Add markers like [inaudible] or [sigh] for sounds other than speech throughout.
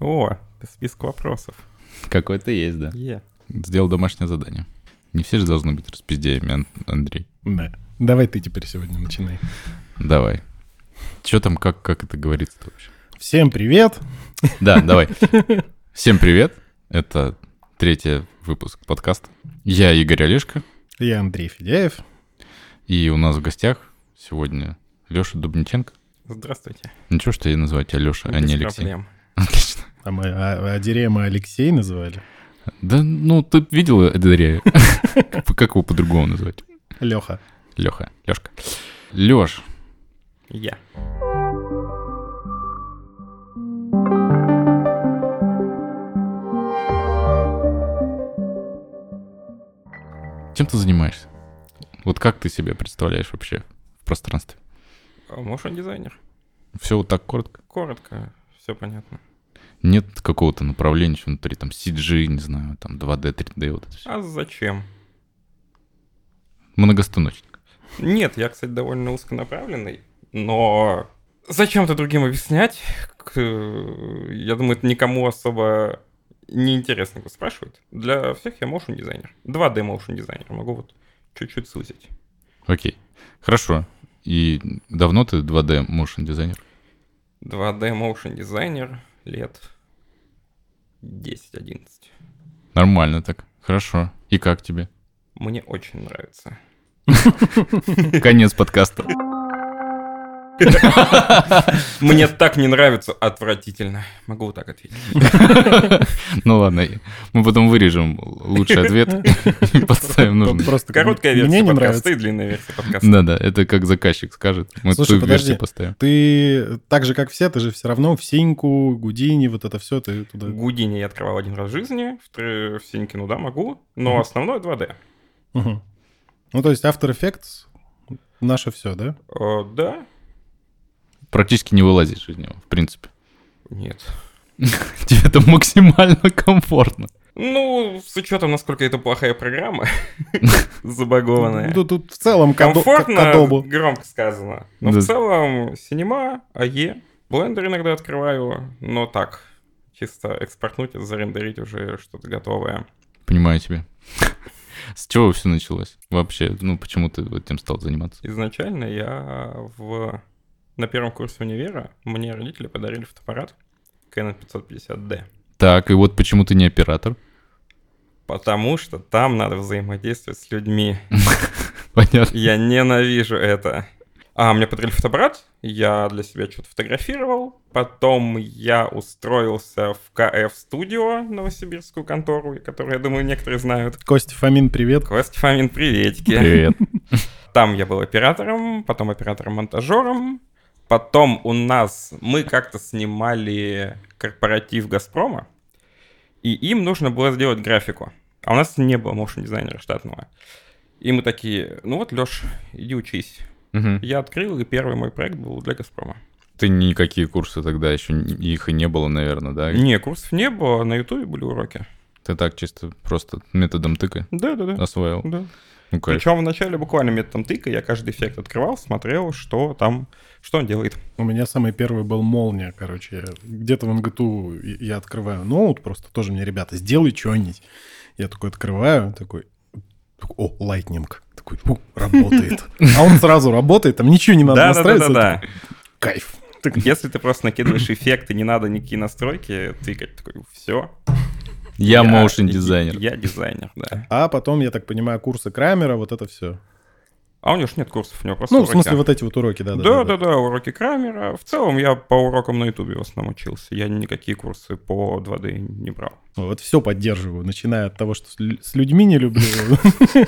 О, список вопросов. Какой-то есть, да. Е. Сделал домашнее задание. Не все же должны быть распиздяями, Ан- Андрей. Да. Давай ты теперь сегодня начинай. Давай. Че там, как, как это говорится вообще? Всем привет. Да, давай. [laughs] Всем привет. Это третий выпуск подкаста. Я Игорь Олешко, Я Андрей Федяев. и у нас в гостях сегодня Леша Дубниченко. Здравствуйте. Ничего, что я называю тебя Леша, а не Алексей. проблем. [laughs] Отлично. А мы а, а Дерема Алексей называли. Да, ну, ты видел Эдерия? [laughs] Как его по-другому назвать? Леха. Леха, Лешка. Леш, Я. чем ты занимаешься? Вот как ты себе представляешь вообще в пространстве? Motion дизайнер. Все вот так коротко? Коротко, все понятно. Нет какого-то направления внутри, там CG, не знаю, там 2D, 3D, вот это все. А зачем? Многостаночник. Нет, я, кстати, довольно узконаправленный, но зачем-то другим объяснять? Я думаю, это никому особо не интересно, кто спрашивает. Для всех я motion дизайнер. 2D motion дизайнер. Могу вот чуть-чуть сузить. Окей. Хорошо. И давно ты 2D motion дизайнер? 2D motion дизайнер лет 10-11. Нормально так. Хорошо. И как тебе? Мне очень нравится. Конец подкаста. [laughs] Мне так не нравится, отвратительно. Могу вот так ответить. [laughs] Ну ладно, мы потом вырежем лучший ответ и [laughs] подставим нужный. Просто Короткая версия не подкаста нравится. и длинная версия подкаста. Да-да, это как заказчик скажет. Мы Слушай, подожди. версию поставим. Ты так же, как все, ты же все равно в Синьку, Гудини, вот это все, ты туда... Гудини я открывал один раз в жизни, в, тр- в Синьке, ну да, могу, но основное 2D. Мгм. Ну, то есть After Effects наше все, да? Э, да? Практически не вылазишь из него, в принципе. Нет. [laughs] Тебе там максимально комфортно. Ну, с учетом, насколько это плохая программа, [laughs] забагованная. Ну, тут в целом Комфортно, громко сказано. Но в целом, синема, АЕ, блендер иногда открываю, но так, чисто экспортнуть, зарендерить уже что-то готовое. Понимаю тебя. С чего все началось? Вообще, ну почему ты этим стал заниматься? Изначально я в... на первом курсе универа мне родители подарили фотоаппарат Canon 550D. Так, и вот почему ты не оператор? Потому что там надо взаимодействовать с людьми. [laughs] Понятно. Я ненавижу это. А, мне подарили фотоаппарат, я для себя что-то фотографировал, потом я устроился в КФ Студио, новосибирскую контору, которую, я думаю, некоторые знают. Костя Фомин, привет. Костя Фомин, приветики. Привет. Там я был оператором, потом оператором-монтажером. Потом у нас мы как-то снимали корпоратив Газпрома, и им нужно было сделать графику. А у нас не было моушен дизайнера штатного. И мы такие, ну вот, Леш, иди учись. Мгм. Я открыл, и первый мой проект был для Газпрома. Ты никакие курсы тогда еще их и не было, наверное, да? Не, курсов не было, на Ютубе были уроки. Ты так чисто просто методом тыка Да-да-да. освоил. Да. Ну, кайф. Причем вначале буквально методом тыка я каждый эффект открывал, смотрел, что там, что он делает. У меня самый первый был молния, короче. Где-то в МГТУ я открываю ноут, просто тоже мне ребята, сделай что-нибудь. Я такой открываю, такой, о, лайтнинг. Такой, фу, работает. А он сразу работает, там ничего не надо настраивать. Да-да-да-да. Кайф. Если ты просто накидываешь эффекты, не надо никакие настройки, тыкать такой, все. Я моушен дизайнер. Я дизайнер, да. А потом, я так понимаю, курсы Крамера, вот это все. А у него ж нет курсов, у него просто Ну, в уроки. смысле, вот эти вот уроки, да. Да, да, да, уроки Крамера. В целом я по урокам на Ютубе в основном учился. Я никакие курсы по 2D не брал. Вот все поддерживаю, начиная от того, что с лю- с людьми не люблю. [laughs]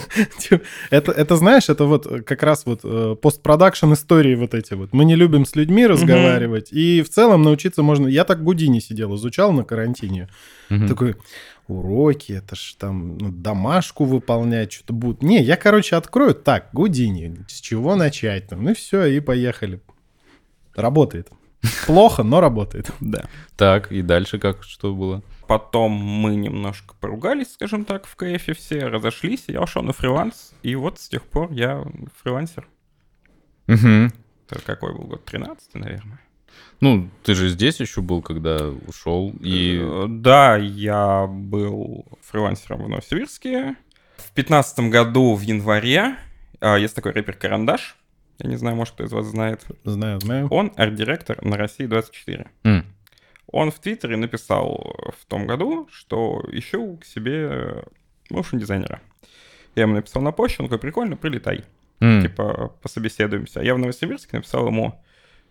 Это, это знаешь, это вот как раз вот э, постпродакшн истории вот эти вот. Мы не любим с людьми разговаривать, и в целом научиться можно... Я так Гудини сидел, изучал на карантине. Такой, уроки, это ж там ну, домашку выполнять, что-то будет. Не, я, короче, открою так, Гудини, с чего начать там, ну все, и поехали. Работает. Плохо, но работает. [laughs] Да. Так, и дальше как, что было? Потом мы немножко поругались, скажем так, в КФе все, разошлись, я ушел на фриланс, и вот с тех пор я фрилансер. Это какой был год? 13 наверное. Ну, ты же здесь еще был, когда ушел, и... Э, Да, я был фрилансером в Новосибирске. В пятнадцатом году в январе а, есть такой рэпер Карандаш. Я не знаю, может, кто из вас знает. Знаю, знаю. Он арт-директор на России 24. М, Он в Твиттере написал в том году, что ищу к себе моушен дизайнера. Я ему написал на почту, он такой, прикольно, прилетай. м. Типа, пособеседуемся. Я в Новосибирске написал ему,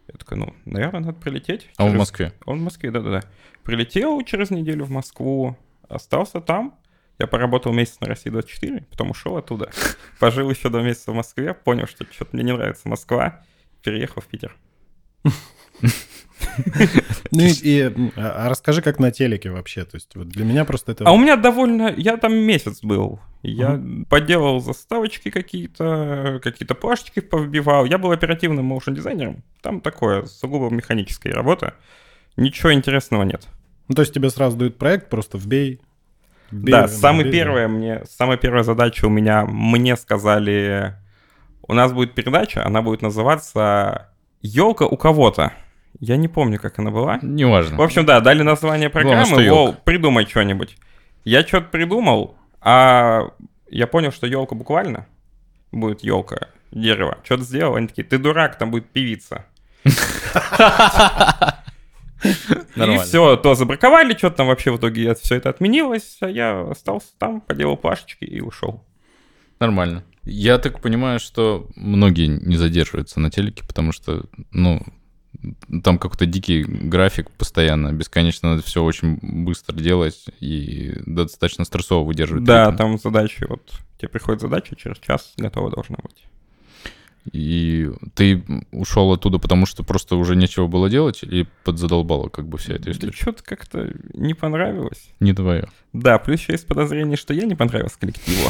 я такой, ну, наверное, надо прилететь. А он в Москве? Он в Москве, да-да-да. Прилетел через неделю в Москву, остался там. Я поработал месяц на России 24, потом ушел оттуда. [laughs] Пожил еще два месяца в Москве, понял, что что-то мне не нравится Москва, переехал в Питер. [laughs] [laughs] Ну и, а а расскажи, как на телеке вообще. То есть вот для меня просто это... А у меня довольно... Я там месяц был. Я поделал заставочки какие-то, какие-то плашечки повбивал. Я был оперативным моушен дизайнером. Там такое, сугубо механическая работа. Ничего интересного нет. Ну, то есть тебе сразу дают проект, просто вбей. вбей, да, самая вбей, первая мне, самая первая задача у меня, мне сказали, у нас будет передача, она будет называться «Елка у кого-то». Я не помню, как она была. В Неважно. общем, да, дали название программы, ёлка. придумай что-нибудь. Я что-то придумал, а я понял, что елка буквально будет елка, дерево. Что-то сделал, они такие, ты дурак, там будет певица. И все, то забраковали, что-то там вообще в итоге все это отменилось, а я остался там, поделал плашечки и ушел. Нормально. Я так понимаю, что многие не задерживаются на телеке, потому что, ну, там какой-то дикий график постоянно, бесконечно надо все очень быстро делать и достаточно стрессово выдерживать. Да, ритм. там задачи, вот тебе приходит задача, через час готова должна быть. И ты ушел оттуда, потому что просто уже нечего было делать, или подзадолбала как бы вся эта Да история? что-то как-то не понравилось. Не твое. Да, плюс еще есть подозрение, что я не понравился коллективу.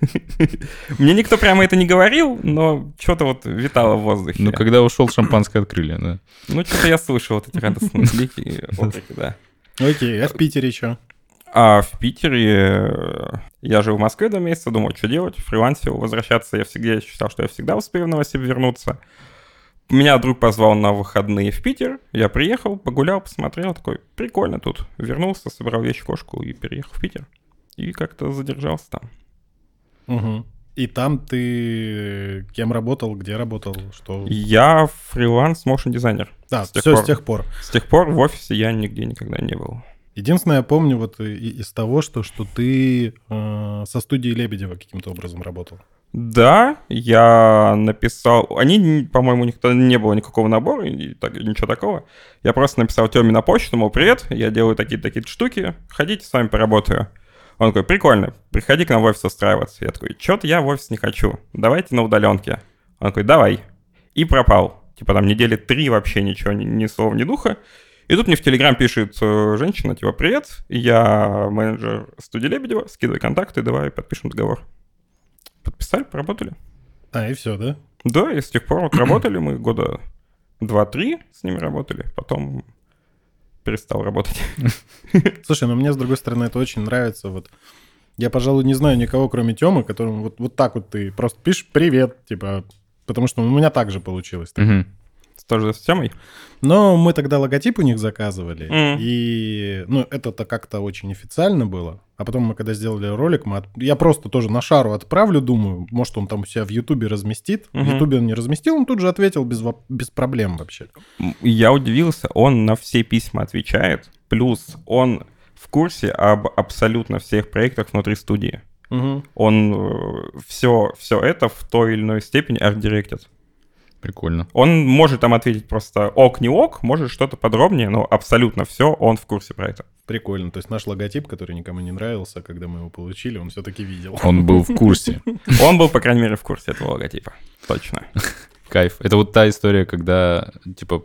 [laughs] Мне никто прямо это не говорил, но что-то вот витало в воздухе. Ну, когда ушел, шампанское открыли, да. Ну, что-то я слышал вот эти радостные клики да. Окей, а в Питере что? А в Питере э, я жил в Москве два месяца, думал, что делать, фрилансил, возвращаться. Я всегда считал, что я всегда успею в Новосиб вернуться. Меня друг позвал на выходные в Питер. Я приехал, погулял, посмотрел, такой, прикольно тут. Вернулся, собрал вещи, кошку и переехал в Питер. И как-то задержался там. Мгм. И там ты кем работал, где работал, что... Я фриланс моушен дизайнер. Да, с все пор. с тех пор. С тех пор в офисе я нигде никогда не был. Единственное, я помню вот из того, что, что ты э, со студией Лебедева каким-то образом работал. Да, я написал... Они, по-моему, никто не было никакого набора, и так- ничего такого. Я просто написал Тёме на почту, мол, привет, я делаю такие-такие штуки, ходите, с вами поработаю. Он такой, прикольно, приходи к нам в офис устраиваться. Я такой, что-то я в офис не хочу, давайте на удаленке. Он такой, давай. И пропал. Типа там недели три вообще ничего, ни, ни слова, ни духа. И тут мне в Телеграм пишет э, женщина, типа, привет, я менеджер студии Лебедева, скидывай контакты, давай подпишем договор. Подписали, поработали. А, и все, да? Да, и с тех пор вот работали мы года два-три с ними работали, потом перестал работать. [laughs] Слушай, ну мне, с другой стороны, это очень нравится. Вот я, пожалуй, не знаю никого, кроме Тёмы, которому вот, вот так вот ты просто пишешь «привет», типа, потому что у меня так же получилось. Мгм. Тоже с темой. Но мы тогда логотип у них заказывали, Мгм. и, ну, это-то как-то очень официально было. А потом мы, когда сделали ролик, мы от- я просто тоже на шару отправлю, думаю, может, он там у себя в Ютубе разместит. В Мгм. Ютубе он не разместил, он тут же ответил без, воп- без проблем вообще. Я удивился, он на все письма отвечает, плюс он в курсе об абсолютно всех проектах внутри студии. Он все, все это в той или иной степени арт-директит. Прикольно. Он может там ответить просто ок, не ок, может что-то подробнее, но абсолютно все он в курсе про это. Прикольно. То есть наш логотип, который никому не нравился, когда мы его получили, он все-таки видел. Он был в курсе. [laughs] Он был, по крайней мере, в курсе этого логотипа. Точно. [laughs] Кайф. Это вот та история, когда, типа,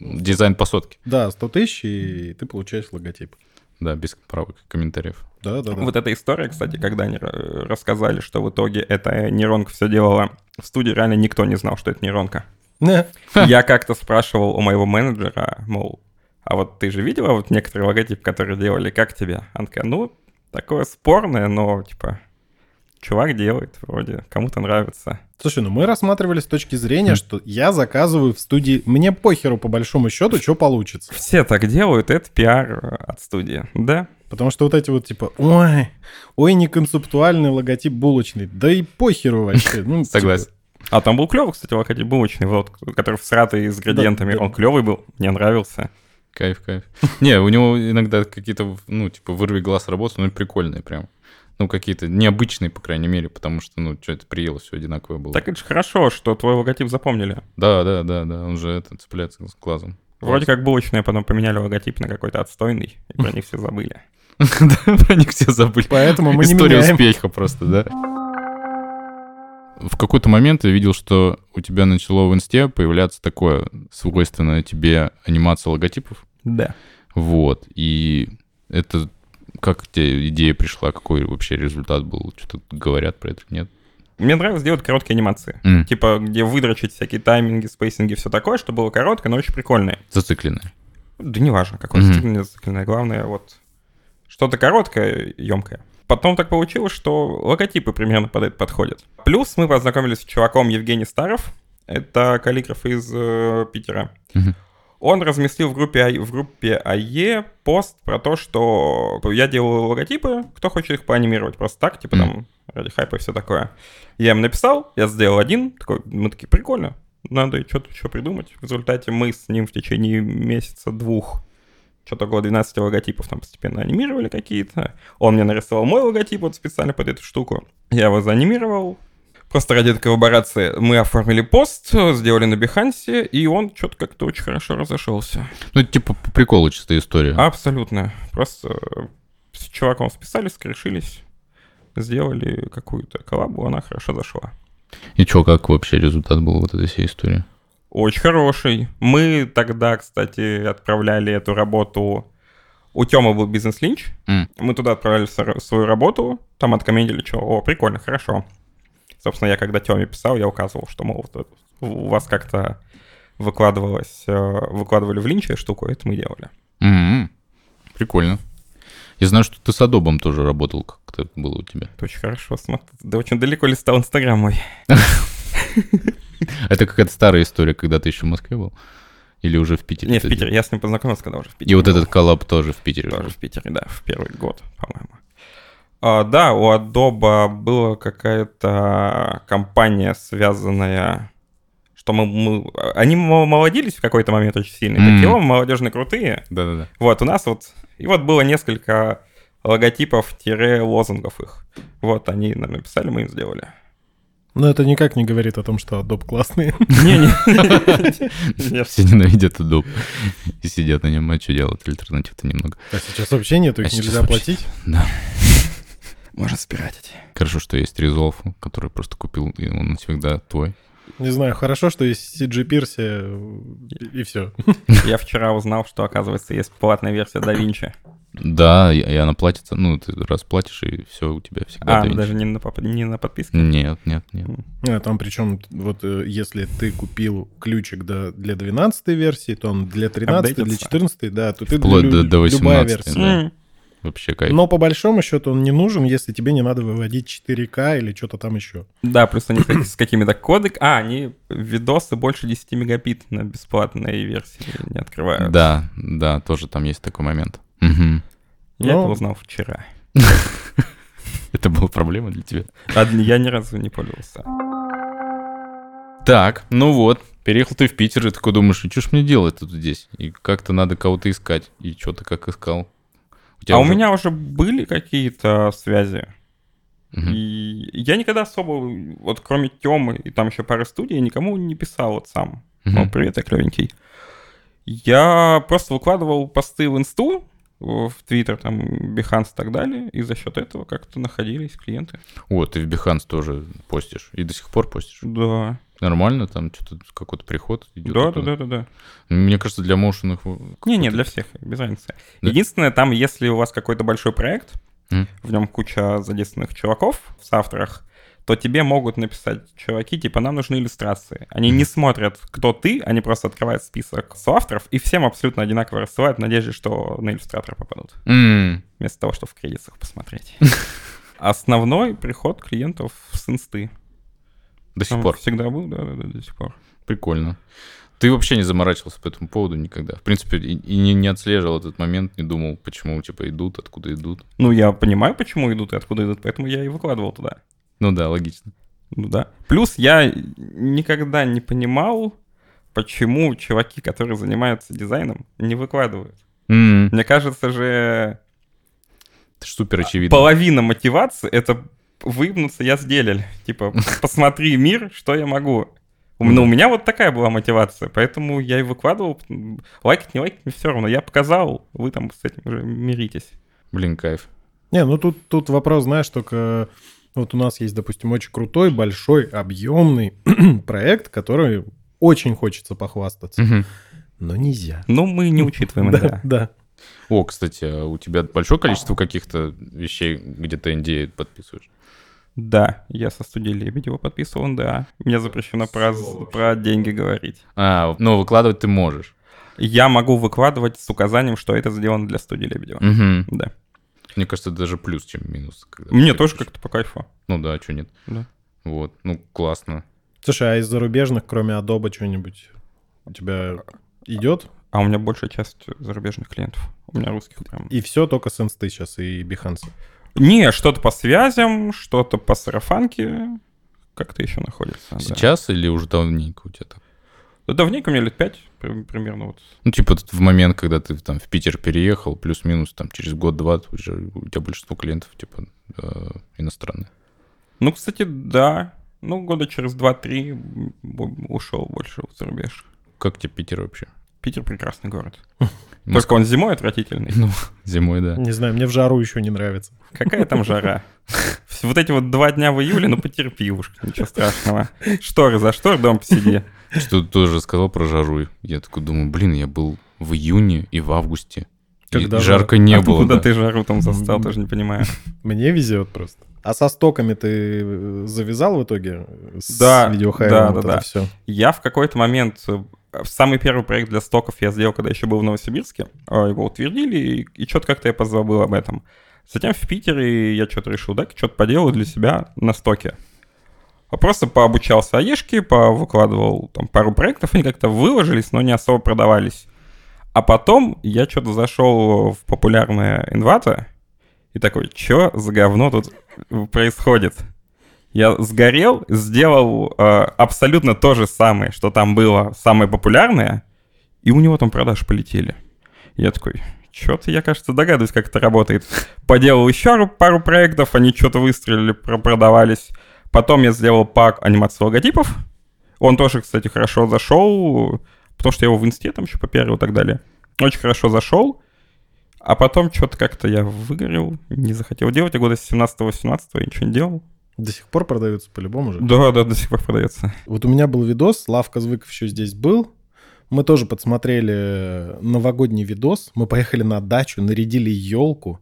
дизайн по сотке. Да, 100 тысяч, и ты получаешь логотип. Да, без правок комментариев. Да, да, да. Вот эта история, кстати, когда они э, рассказали, что в итоге эта нейронка все делала в студии, реально никто не знал, что это нейронка. Не. Я как-то спрашивал у моего менеджера, мол, а вот ты же видела вот некоторые логотипы, которые делали, как тебе? Она такая, ну, такое спорное, но, типа, чувак делает, вроде кому-то нравится. Слушай, ну мы рассматривали с точки зрения, что я заказываю в студии, мне похеру по большому счету, что получится. Все так делают, это пиар от студии, да? Потому что вот эти вот типа, ой, ой, не концептуальный логотип булочный, да и похеру вообще. Ну, типа, Согласен. А там был клевый, кстати, локотип булочный, вот, который всратый с градиентами. Да, да. Он клевый был, мне нравился. Кайф, кайф. Не, у него иногда какие-то, ну, типа, вырви глаз работы, ну, прикольные прям. Ну, какие-то необычные, по крайней мере, потому что, ну, что это приело, все одинаковое было. Так это же хорошо, что твой логотип запомнили. Да, да, да, да, он же это цепляется с глазом. Вроде как булочные потом поменяли логотип на какой-то отстойный, и про них все забыли. [laughs] Да, про них все забыли. Поэтому мы не История успеха просто, да? В какой-то момент я видел, что у тебя начало в инсте появляться такое свойственное тебе анимация логотипов. Да. Вот. И это как тебе идея пришла? Какой вообще результат был? Что-то говорят про это? Нет? Мне нравилось делать короткие анимации. М, Типа, где выдрочить всякие тайминги, спейсинги, все такое, что было короткое, но очень прикольное. Зацикленные. Да неважно, какое Мгм. зацикленное, зацикленное. Главное, вот что-то короткое, емкое. Потом так получилось, что логотипы примерно под это подходят. Плюс мы познакомились с чуваком Евгений Старов. Это каллиграф из э, Питера. Мгм. Он разместил в группе, А- в группе АЕ пост про то, что я делаю логотипы, кто хочет их поанимировать просто так, типа там ради хайпа и все такое. Я им написал, я сделал один, такой, мы такие, прикольно, надо что-то еще придумать. В результате мы с ним в течение месяца-двух что-то около 12 логотипов там постепенно анимировали какие-то. Он мне нарисовал мой логотип вот специально под эту штуку. Я его заанимировал. Просто ради этой коллаборации мы оформили пост, сделали на Бихансе, и он что-то как-то очень хорошо разошелся. Ну, это типа по приколу чистая история. Абсолютно. Просто э, с чуваком списались, скрешились, сделали какую-то коллабу, она хорошо зашла. И чё, как вообще результат был вот этой всей истории? Очень хороший. Мы тогда, кстати, отправляли эту работу... У Тёмы был бизнес-линч. М. Мы туда отправляли свою работу, там откомментили, что, о, прикольно, хорошо. Собственно, я когда Тёме писал, я указывал, что, мол, вот у вас как-то выкладывалось, э, выкладывали в линче штуку, это мы делали. М, Прикольно. Я знаю, что ты с Адобом тоже работал, как это было у тебя. Это очень хорошо. Смотри, да очень далеко листал Инстаграм мой. [laughs] Это какая-то старая история, когда ты еще в Москве был? Или уже в Питере? Не, в Питере. Я с ним познакомился, когда уже в Питере И вот этот коллаб тоже в Питере. Тоже в Питере, да, в первый год, по-моему. А, да, у Adobe была какая-то компания, связанная... Что мы, мы- Они мо- молодились в какой-то момент очень сильно. М. Такие, молодежные крутые. Да-да-да. Вот, у нас вот... И вот было несколько логотипов-лозунгов их. Вот, они нам написали, мы им сделали. Но это никак не говорит о том, что Adobe классный. Не-не. [laughs] Все ненавидят Adobe и сидят на нем, а что делать? Альтернатив-то немного. А сейчас вообще нету, их А нельзя платить. Да. Можно спиратить. Хорошо, что есть Resolve, который просто купил, и он навсегда твой. Не знаю, хорошо, что есть CG Pierce и все. [laughs] Я вчера узнал, что, оказывается, есть платная версия DaVinci. Да, и, и она платится, ну, ты расплатишь, и все у тебя всегда А, даже не на, не на подписке? Нет, нет, нет. А, Там причем, вот э, если ты купил ключик до- для 12 версии, то он для 13, для Апдейтится. 14, да, то ты Вплоть для до- до любая 18, версия. да. Вообще кайф. Но по большому счету он не нужен, если тебе не надо выводить 4К или что-то там еще. Да, плюс они с какими-то кодек... А, они видосы больше 10 мегабит на бесплатной версии не открывают. Да, да, тоже там есть такой момент. Мгм. Я Ну. это узнал вчера. [laughs] Это была проблема для тебя? Я ни разу не пользовался. Так, ну вот, переехал ты в Питер, и такой думаешь, и что ж мне делать тут здесь? И как-то надо кого-то искать. И что ты как искал? А у уже- меня уже были какие-то связи. Мгм. И я никогда особо, вот кроме Темы и там еще пары студий, никому не писал вот сам. Мгм. О, привет, я клевенький. Я просто выкладывал посты в инсту, в Твиттер, там, Behance и так далее, и за счет этого как-то находились клиенты. О, ты в Behance тоже постишь. И до сих пор постишь. Да, Нормально, там что-то какой-то приход идет. да, да, да, да, да. Мне кажется, для моушенных... Не-не, для всех, без разницы. Да. Единственное, там, если у вас какой-то большой проект, Мгм. в нем куча задействованных чуваков в соавторах, то тебе могут написать чуваки, типа, нам нужны иллюстрации. Они не смотрят, кто ты, они просто открывают список соавторов и всем абсолютно одинаково рассылают в надежде, что на иллюстратора попадут. М, Вместо того, чтобы в кредитах посмотреть. [laughs] основной приход клиентов с инсты. До сих Он пор. Всегда был, да, да, да, до сих пор. Прикольно. Ты вообще не заморачивался по этому поводу никогда? В принципе, и, и не, не отслеживал этот момент, не думал, почему, типа, идут, откуда идут. Ну, я понимаю, почему идут и откуда идут, поэтому я и выкладывал туда. Ну да, логично. Ну да. Плюс я никогда не понимал, почему чуваки, которые занимаются дизайном, не выкладывают. М, Мне кажется же, Это супер очевидно. половина мотивации — это выебнуться я сделал. Типа, [laughs] посмотри мир, что я могу. У меня, у меня вот такая была мотивация, поэтому я и выкладывал. Лайкать, не лайкать, мне все равно. Я показал, вы там с этим уже миритесь. Блин, кайф. Не, ну тут, тут вопрос, знаешь, только вот у нас есть, допустим, очень крутой, большой, объемный [clears throat] проект, который очень хочется похвастаться, Мгм. но нельзя. Ну, мы не [laughs] учитываем Да, это. да. О, кстати, а у тебя большое количество каких-то вещей, где ты NDA подписываешь? Да, я со студией Лебедева подписывал, да. Мне запрещено про, про деньги говорить. А, ну, выкладывать ты можешь. Я могу выкладывать с указанием, что это сделано для студии Лебедева. Мгм. Да. Мне кажется, это даже плюс, чем минус. Мне пишешь. тоже как-то по кайфу. Ну да, что нет. Да. Вот, ну, классно. Слушай, а из зарубежных, кроме Adobe, что-нибудь у тебя идет? А у меня большая часть зарубежных клиентов. У меня русских прям. И все только с инсты сейчас и Behance. Не, что-то по связям, что-то по сарафанке. Как-то еще находится. да. Сейчас или уже давненько у тебя так? Да давненько, у меня лет пять при- примерно вот. Ну, типа в момент, когда ты там в Питер переехал, плюс-минус там через год-два, уже у тебя большинство клиентов, типа, э, иностранные. Ну, кстати, да. Ну, года через два-три ушел больше в зарубеж. Как тебе Питер вообще? Питер прекрасный город. [laughs] Только он зимой отвратительный. Ну, зимой, да. Не знаю, мне в жару еще не нравится. Какая там жара? [laughs] Вот эти вот два дня в июле, ну потерпи уж, ничего страшного. Шторы за штор, дом посиди. Что ты тоже сказал про жару. Я такой думаю, блин, я был в июне и в августе. И Когда жарко не было. Откуда да. ты жару там застал, тоже не понимаю. Мне везет просто. А со стоками ты э, завязал в итоге? С Да, да, вот да, это да. все. Я в какой-то момент... э, Самый первый проект для стоков я сделал, когда еще был в Новосибирске. А, Его утвердили, и, и что-то как-то я позабыл об этом. Затем в Питере я что-то решил, да, что-то поделаю для себя на стоке. А Просто пообучался АЕшке, повыкладывал там пару проектов, они как-то выложились, но не особо продавались. А потом я что-то зашел в популярное инвата и такой, что за говно тут происходит? Я сгорел, сделал э, абсолютно то же самое, что там было самое популярное, и у него там продажи полетели. Я такой, что-то я, кажется, догадываюсь, как это работает. Поделал еще пару проектов, они что-то выстрелили, про- продавались. Потом я сделал пак анимации логотипов. Он тоже, кстати, хорошо зашел, потому что я его в инсте там еще попиарил и так далее. Очень хорошо зашел. А потом что-то как-то я выгорел, не захотел делать. Я года с 17-18 я ничего не делал. До сих пор продаются по-любому же. Да, да, до сих пор продается. Вот у меня был видос, Славка Звыков еще здесь был. Мы тоже подсмотрели новогодний видос. Мы поехали на дачу, нарядили елку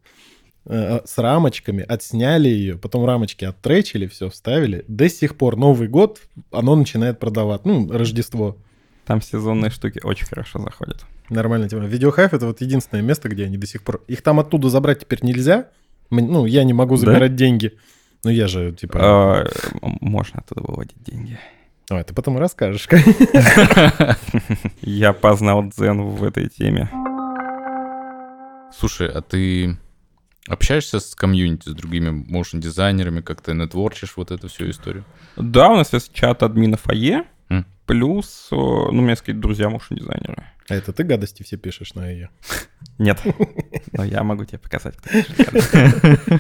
э, с рамочками, отсняли ее, потом рамочки оттречили, все вставили. До сих пор Новый год, оно начинает продавать. Ну, Рождество. Там сезонные штуки очень хорошо заходят. Нормальная тема. Видеохайф — это вот единственное место, где они до сих пор... Их там оттуда забрать теперь нельзя. Ну, я не могу Да? забирать деньги. Ну, я же, типа... А, м- Можно оттуда выводить деньги. Ой, ты потом расскажешь. [laughs] Я познал дзен в этой теме. Слушай, а ты общаешься с комьюнити, с другими моушн-дизайнерами, как-то нетворчишь вот эту всю историю? Да, у нас есть чат админов АЕ, М. плюс, э, ну, у меня есть какие-то друзья моушн-дизайнеры. А это ты гадости все пишешь на ее. Нет, [laughs] [laughs] но я могу тебе показать, кто. [laughs]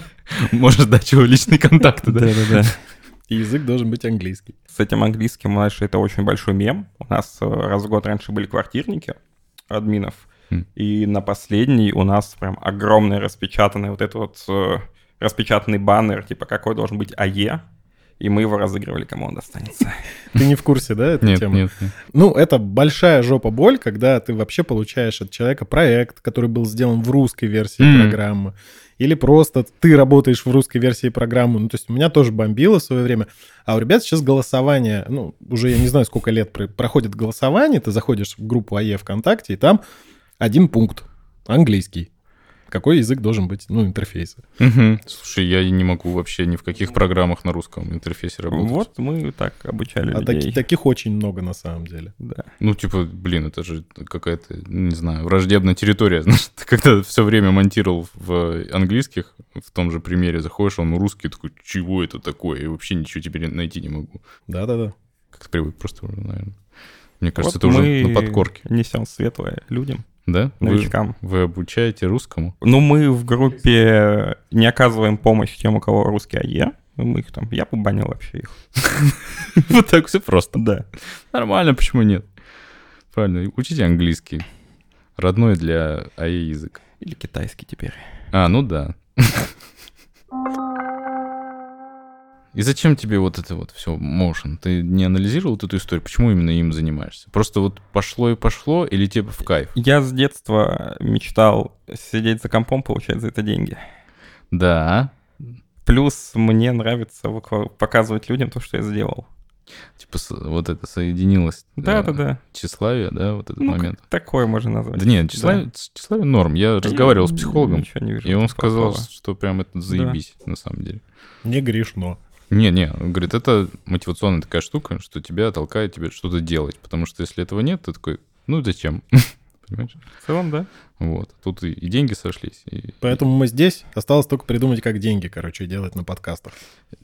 Можешь дать его личные контакты, да? Да-да-да. [laughs] И язык должен быть английский. С этим английским, знаешь, это очень большой мем. У нас э, раз в год раньше были квартирники админов, М. и на последний у нас прям огромный распечатанный вот этот вот э, распечатанный баннер, типа какой должен быть АЕ, и мы его разыгрывали, кому он достанется. [laughs] Ты не в курсе, да, этой Нет, темы? нет, нет. Ну, это большая жопа боль, когда ты вообще получаешь от человека проект, который был сделан в русской версии программы. Или просто ты работаешь в русской версии программы. Ну, то есть у меня тоже бомбило в свое время. А у ребят сейчас голосование, ну, уже я не знаю, сколько лет про- проходит голосование, ты заходишь в группу АЕ ВКонтакте, и там один пункт, английский. Какой язык должен быть, ну, интерфейс. Мгм. Слушай, я не могу вообще ни в каких программах на русском интерфейсе работать. Вот мы так обучали А людей. таки- таких очень много на самом деле. Да. Ну, типа, блин, это же какая-то, не знаю, враждебная территория. [laughs] Знаешь, ты когда все время монтировал в английских, в том же примере заходишь, он русский, такой, чего это такое? Я вообще ничего теперь найти не могу. Да-да-да. Как-то привык просто уже, наверное. Мне кажется, Вот это уже на подкорке. несем светлое людям, Да? Вы, новичкам. вы обучаете русскому? Ну, мы в группе не оказываем помощь тем, у кого русский АЕ. Мы их там... Я побанил вообще их. [laughs] Вот так все просто. Да. Нормально, почему нет? Правильно, учите английский. Родной для АЕ язык. Или китайский теперь. А, ну да. [laughs] И зачем тебе вот это вот все motion? Ты не анализировал вот эту историю? Почему именно им занимаешься? Просто вот пошло и пошло, или тебе в кайф? Я с детства мечтал сидеть за компом, получать за это деньги. Да. Плюс мне нравится показывать людям то, что я сделал. Типа вот это соединилось. э, Да-да-да. Тщеславие, да, вот этот Ну, момент. Такое можно назвать. Да нет, тщеславие, тщеславие норм. Я разговаривал с психологом, Ничего не вижу и он сказал, плохого. что прям это заебись, на самом деле. Не грешно. Не-не, он говорит, это мотивационная такая штука, что тебя толкает тебе что-то делать. Потому что если этого нет, ты такой, ну зачем? [laughs] Понимаешь? В целом, да. Вот. Тут и, и деньги сошлись. и- Поэтому мы здесь. Осталось только придумать, как деньги, короче, делать на подкастах.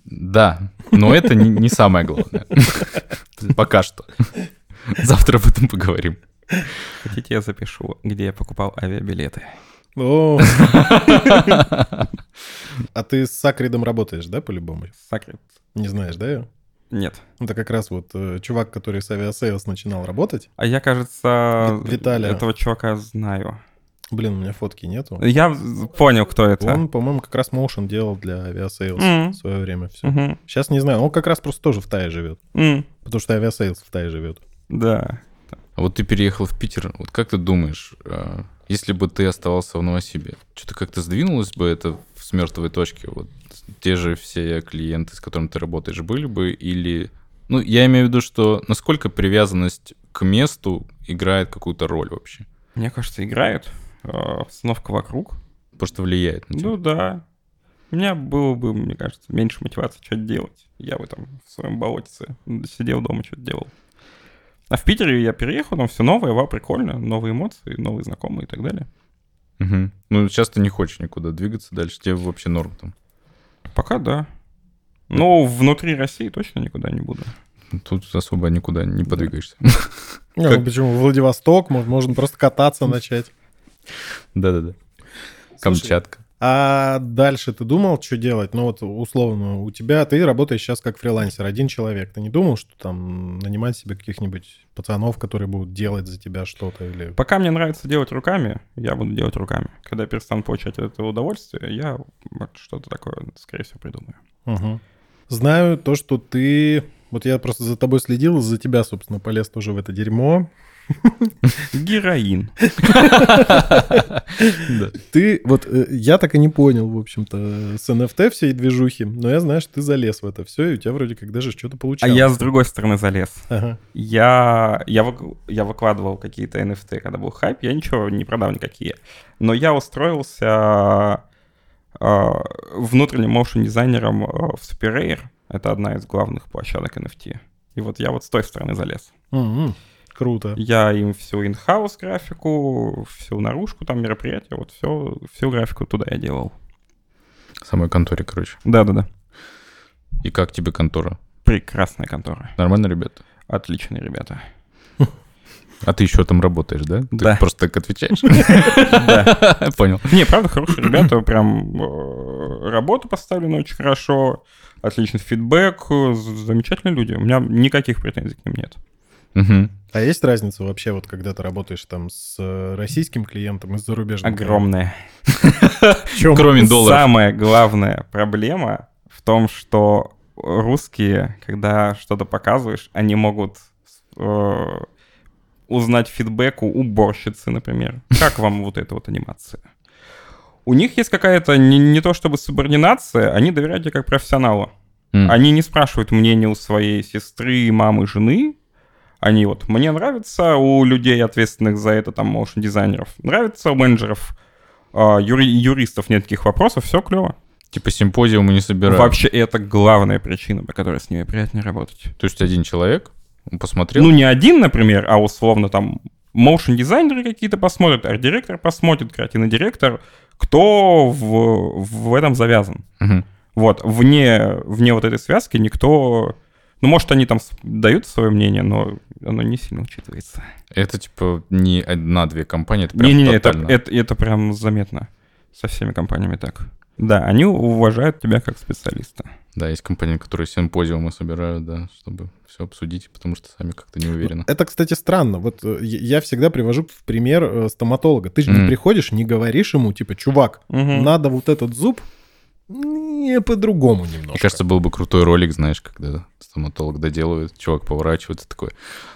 Да, но это не, не самое главное. [laughs] Пока что. Завтра об этом поговорим. Хотите, я запишу, где я покупал авиабилеты. О. А ты с Сакридом работаешь, да, по-любому? Сакрит. Не знаешь, да? Нет. Это как раз вот э, чувак, который с Aviasales начинал работать. А я, кажется, Ви- Виталия. этого чувака знаю. Блин, у меня фотки нету. Я понял, кто это. Он, по-моему, как раз motion делал для Aviasales Мгм. в свое время. Все. Мгм. Сейчас не знаю. Он как раз просто тоже в Тае живет. М, Потому что Aviasales в Тае живет. Да. А вот ты переехал в Питер. Вот как ты думаешь, а, если бы ты оставался в Новосибе, что-то как-то сдвинулось бы это с мертвой точки? Вот те же все клиенты, с которыми ты работаешь, были бы или... Ну, я имею в виду, что насколько привязанность к месту играет какую-то роль вообще? Мне кажется, играет. э, Обстановка вокруг. Просто влияет на тебя. Ну да. У меня было бы, мне кажется, меньше мотивации что-то делать. Я бы там в своем болотице сидел дома, что-то делал. А в Питере я переехал, там все новое, вау, прикольно, новые эмоции, новые знакомые и так далее. Мгм. Ну, сейчас ты не хочешь никуда двигаться дальше, тебе вообще норм там. Пока да. Но внутри России точно никуда не буду. Тут особо никуда не подвигаешься. [laughs] Ну, Как- почему? Владивосток, мо- можно просто кататься начать. Да-да-да. Камчатка. А дальше ты думал, что делать? Ну вот условно, у тебя, ты работаешь сейчас как фрилансер, один человек. Ты не думал, что там нанимать себе каких-нибудь пацанов, которые будут делать за тебя что-то или... Пока мне нравится делать руками, я буду делать руками. Когда я перестану получать этого удовольствие, я вот что-то такое, скорее всего, придумаю. Мгм. Знаю то, что ты... Вот я просто за тобой следил, за тебя, собственно, полез тоже в это дерьмо. Героин. Ты, вот э, я так и не понял, в общем-то, с NFT всей движухи, но я знаю, что ты залез в это все, и у тебя вроде как даже что-то А получалось. я с другой стороны залез. Я, я, я выкладывал какие-то NFT, когда был хайп, я ничего не продал никакие. Но я устроился э, внутренним motion дизайнером э, в Super Rare. Это одна из главных площадок NFT. И вот я вот с той стороны залез. Мгм. Круто. Я им всю in-house графику, всю наружку, там мероприятия, вот все, всю графику туда я делал. Самой конторе, короче. Да-да-да. И как тебе контора? Прекрасная контора. Нормально, ребята? Отличные ребята. А ты еще там работаешь, да? Ты Да. просто так отвечаешь? [laughs] Да. [laughs] Понял. Не, правда, хорошие ребята, прям э, работа поставлена очень хорошо, отличный фидбэк, э, замечательные люди. У меня никаких претензий к ним нет. Мгм. А есть разница вообще, вот когда ты работаешь там с э, российским клиентом и с зарубежным? Огромная. Кроме долларов. Самая главная проблема в том, что русские, когда что-то показываешь, они могут э, узнать фидбэк у уборщицы, например. Как вам вот эта вот анимация? У них есть какая-то не, не то чтобы субординация, они доверяют тебе как профессионалу. М. Они не спрашивают мнение у своей сестры, мамы, жены. Они вот, мне нравится у людей, ответственных за это, там, моушн дизайнеров, нравится у менеджеров, а, юри- юристов нет таких вопросов, все клево. Типа симпозиумы не собирают. Вообще, это главная причина, по которой с ними приятнее работать. То есть один человек он посмотрел. Ну, не один, например, а условно там моушен дизайнеры какие-то посмотрят, арт-директор посмотрит, креативный директор, кто в, в этом завязан. Мгм. Вот, вне, вне вот этой связки никто... Ну, может, они там дают свое мнение, но оно не сильно учитывается. Это типа не одна-две компании, это прям Не-не-не, это, тотально. это, это прям заметно. Со всеми компаниями так. Да, они уважают тебя как специалиста. Да, есть компании, которые симпозиумы собирают, да, чтобы все обсудить, потому что сами как-то не уверены. Это, кстати, странно. Вот э, я всегда привожу в пример э, стоматолога. Ты же не Мгм. приходишь, не говоришь ему, типа, чувак, Мгм. надо вот этот зуб не по-другому немножко. Мне кажется, был бы крутой ролик, знаешь, когда стоматолог доделывает, чувак поворачивается такой.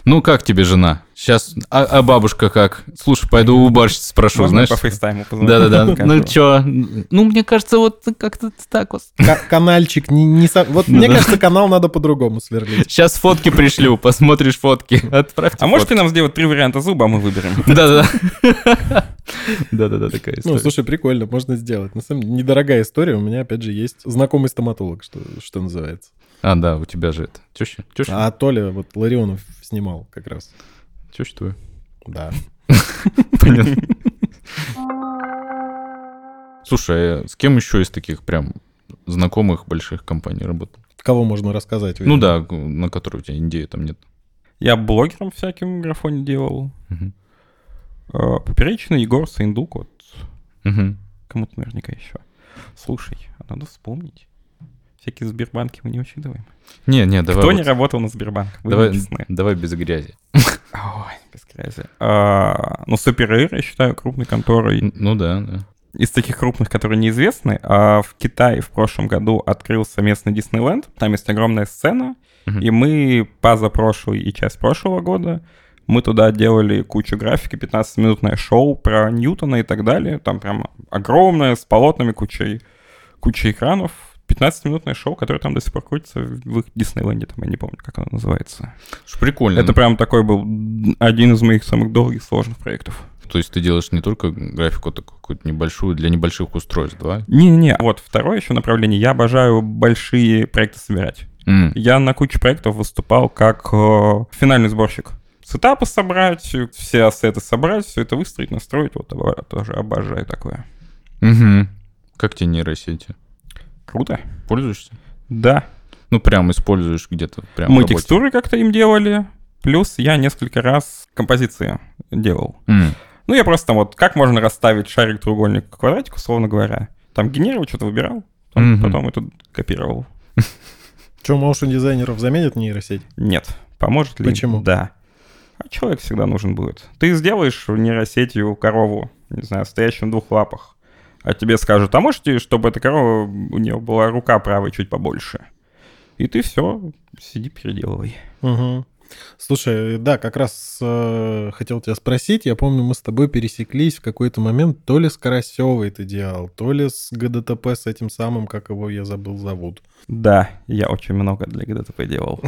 Ну, как тебе жена? Сейчас, а, а бабушка как? Слушай, пойду у уборщицы спрошу, Можно знаешь? по фейстайму? Да-да-да. [laughs] Ну, чё? Ну, мне кажется, вот как-то так вот. Ка- канальчик не, не со- Вот Ну мне да. кажется, канал надо по-другому сверлить. Сейчас фотки пришлю, посмотришь фотки. Отправьте А можете фотки. нам сделать три варианта зуба, а мы выберем? Да-да-да. [laughs] Да-да-да, такая Ну, история. слушай, прикольно, можно сделать. На самом деле, недорогая история. У меня, опять же, есть знакомый стоматолог, что, что называется. А, да, у тебя же это. Теща? Теща? А Толя вот Ларионов снимал как раз. Теща твоя? Да. [laughs] Понятно. [laughs] Слушай, а с кем еще из таких прям знакомых больших компаний работал? Кого можно рассказать? Ну да, на которые у тебя Индии там нет. Я блогером всяким графоне делал. Мгм. Э, Поперечный Егор Саиндук, вот Мгм. кому-то наверняка еще. Слушай, а надо вспомнить. Всякие Сбербанки мы не учитываем. Не, не, давай. Кто вот- не работал на Сбербанк? Будем Давай, давай без грязи. Ой, без грязи. А, ну, Супер я считаю, крупной конторой. Ну да, да. Из таких крупных, которые неизвестны, а в Китае в прошлом году открылся местный Диснейленд. Там есть огромная сцена, Мгм. и мы позапрошлый и часть прошлого года мы туда делали кучу графики, 15-минутное шоу про Ньютона и так далее. Там прям огромное, с полотнами, кучей, кучей экранов. 15-минутное шоу, которое там до сих пор крутится в их Диснейленде, там я не помню, как оно называется. Прикольно. Это прям такой был один из моих самых долгих сложных проектов. То есть ты делаешь не только графику такую какую-то небольшую для небольших устройств, да? Не-не-не, вот второе еще направление. Я обожаю большие проекты собирать. М, Я на куче проектов выступал как э, финальный сборщик. Сетапы собрать, все ассеты собрать, все это выстроить, настроить. Вот тоже обожаю такое. мгм. Как тебе нейросети? Круто. Пользуешься? Да. Ну, прям используешь где-то прям Мы текстуры как-то им делали. Плюс я несколько раз композиции делал. М, Ну, я просто там вот, как можно расставить шарик, треугольник, квадратик, условно говоря. Там генерировал, что-то выбирал, потом, Мгм. потом это копировал. Что, моушен дизайнеров заменят нейросеть? Нет. Поможет ли? Почему? Да. А человек всегда нужен будет. Ты сделаешь нейросетью корову, не знаю, стоящую на двух лапах, а тебе скажут, а можете, чтобы эта корова, у нее была рука правая чуть побольше? И ты все, сиди, переделывай. Угу. Слушай, да, как раз э, хотел тебя спросить. Я помню, мы с тобой пересеклись в какой-то момент. То ли с Карасевой ты делал, то ли с ГДТП, с этим самым, как его я забыл зовут. Да, я очень много для ГДТП делал.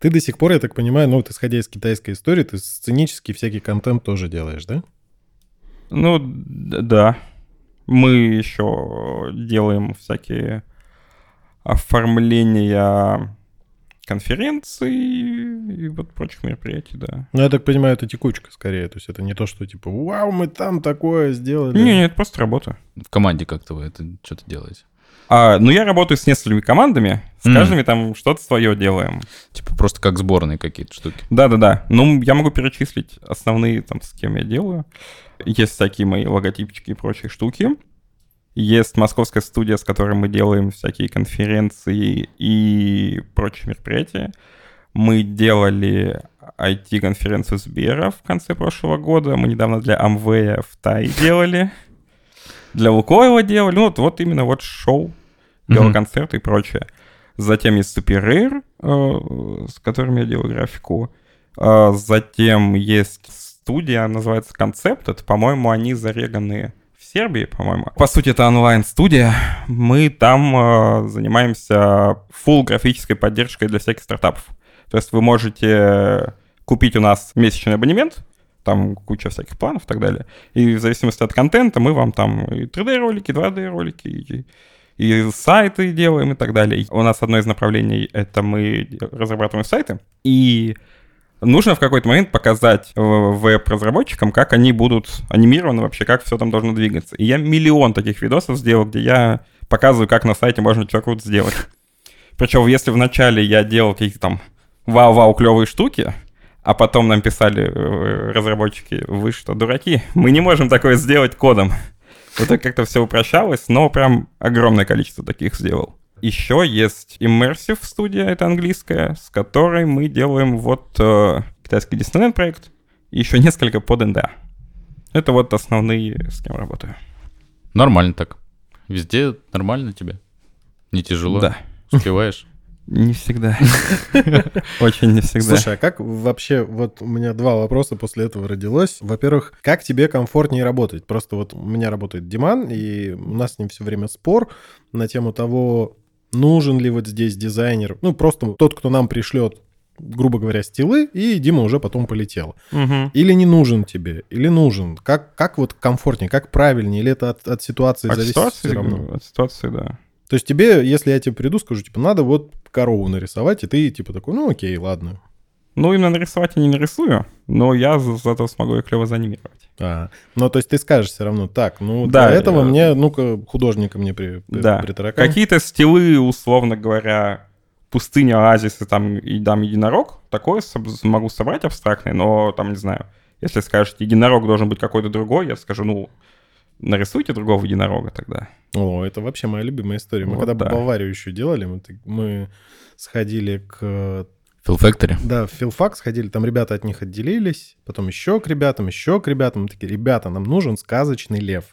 Ты до сих пор, я так понимаю, ну вот исходя из китайской истории, ты сценический всякий контент тоже делаешь, да? Ну, да. Мы еще делаем всякие оформления конференций и вот прочих мероприятий, да. Ну, я так понимаю, это текучка скорее. То есть это не то, что типа, вау, мы там такое сделали. Не, не, это просто работа. В команде как-то вы это что-то делаете? А, ну, я работаю с несколькими командами, с Мгм. каждыми там что-то свое делаем. Типа просто как сборные какие-то штуки. Да-да-да. Ну, я могу перечислить основные, там, с кем я делаю. Есть всякие мои логотипчики и прочие штуки. Есть московская студия, с которой мы делаем всякие конференции и прочие мероприятия. Мы делали IT-конференцию Сбера в конце прошлого года. Мы недавно для Амвея в Тай делали. Для Лукойла делали. Ну, вот, вот именно вот шоу, Мгм. велоконцерты и прочее. Затем есть Super Rare, э, с которым я делаю графику. А, Затем есть студия, называется Концепт. Это, по-моему, они зареганы в Сербии, по-моему. По сути, это онлайн-студия. Мы там э, занимаемся full графической поддержкой для всяких стартапов. То есть вы можете купить у нас месячный абонемент, там куча всяких планов и так далее. И в зависимости от контента мы вам там и 3D-ролики, 2D-ролики, и, и сайты делаем и так далее. У нас одно из направлений — это мы разрабатываем сайты, и нужно в какой-то момент показать веб-разработчикам, как они будут анимированы вообще, как все там должно двигаться. И я миллион таких видосов сделал, где я показываю, как на сайте можно что круто сделать. Причем, если вначале я делал какие-то там вау-вау клевые штуки, а потом нам писали э, разработчики, вы что, дураки? Мы не можем такое сделать кодом. Вот это как-то все упрощалось, но прям огромное количество таких сделал. Еще есть Immersive студия, это английская, с которой мы делаем вот э, китайский Disneyland проект и еще несколько под НДА. Это вот основные, с кем работаю. Нормально так. Везде нормально тебе? Не тяжело? Да. Успеваешь? Не всегда. [laughs] Очень не всегда. Слушай, а как вообще, вот у меня два вопроса после этого родилось. Во-первых, как тебе комфортнее работать? Просто вот у меня работает Диман, и у нас с ним все время спор на тему того, нужен ли вот здесь дизайнер. Ну, просто тот, кто нам пришлет грубо говоря, стилы, и Дима уже потом полетел. Мгм. Или не нужен тебе, или нужен. Как, как вот комфортнее, как правильнее, или это от, от ситуации От зависит ситуации, все равно? от ситуации, да. То есть тебе, если я тебе приду, скажу, типа, надо вот корову нарисовать, и ты типа такой, ну окей, ладно. Ну, именно нарисовать я не нарисую, но я за- зато смогу ее клево занимировать. А, ну, то есть ты скажешь все равно, так, ну, Да, для этого э, мне, ну-ка, художника мне при, Да. притаракань. Какие-то стилы, условно говоря, пустыня, оазис и там, и там единорог, такое могу собрать абстрактное, но там, не знаю, если скажете, единорог должен быть какой-то другой, я скажу, ну, нарисуйте другого единорога тогда. О, это вообще моя любимая история. Мы Вот когда да. Баварию еще делали, мы, мы сходили к... Фил Factory? Да, в филфак сходили, там ребята от них отделились, потом еще к ребятам, еще к ребятам. Мы такие, ребята, нам нужен сказочный лев.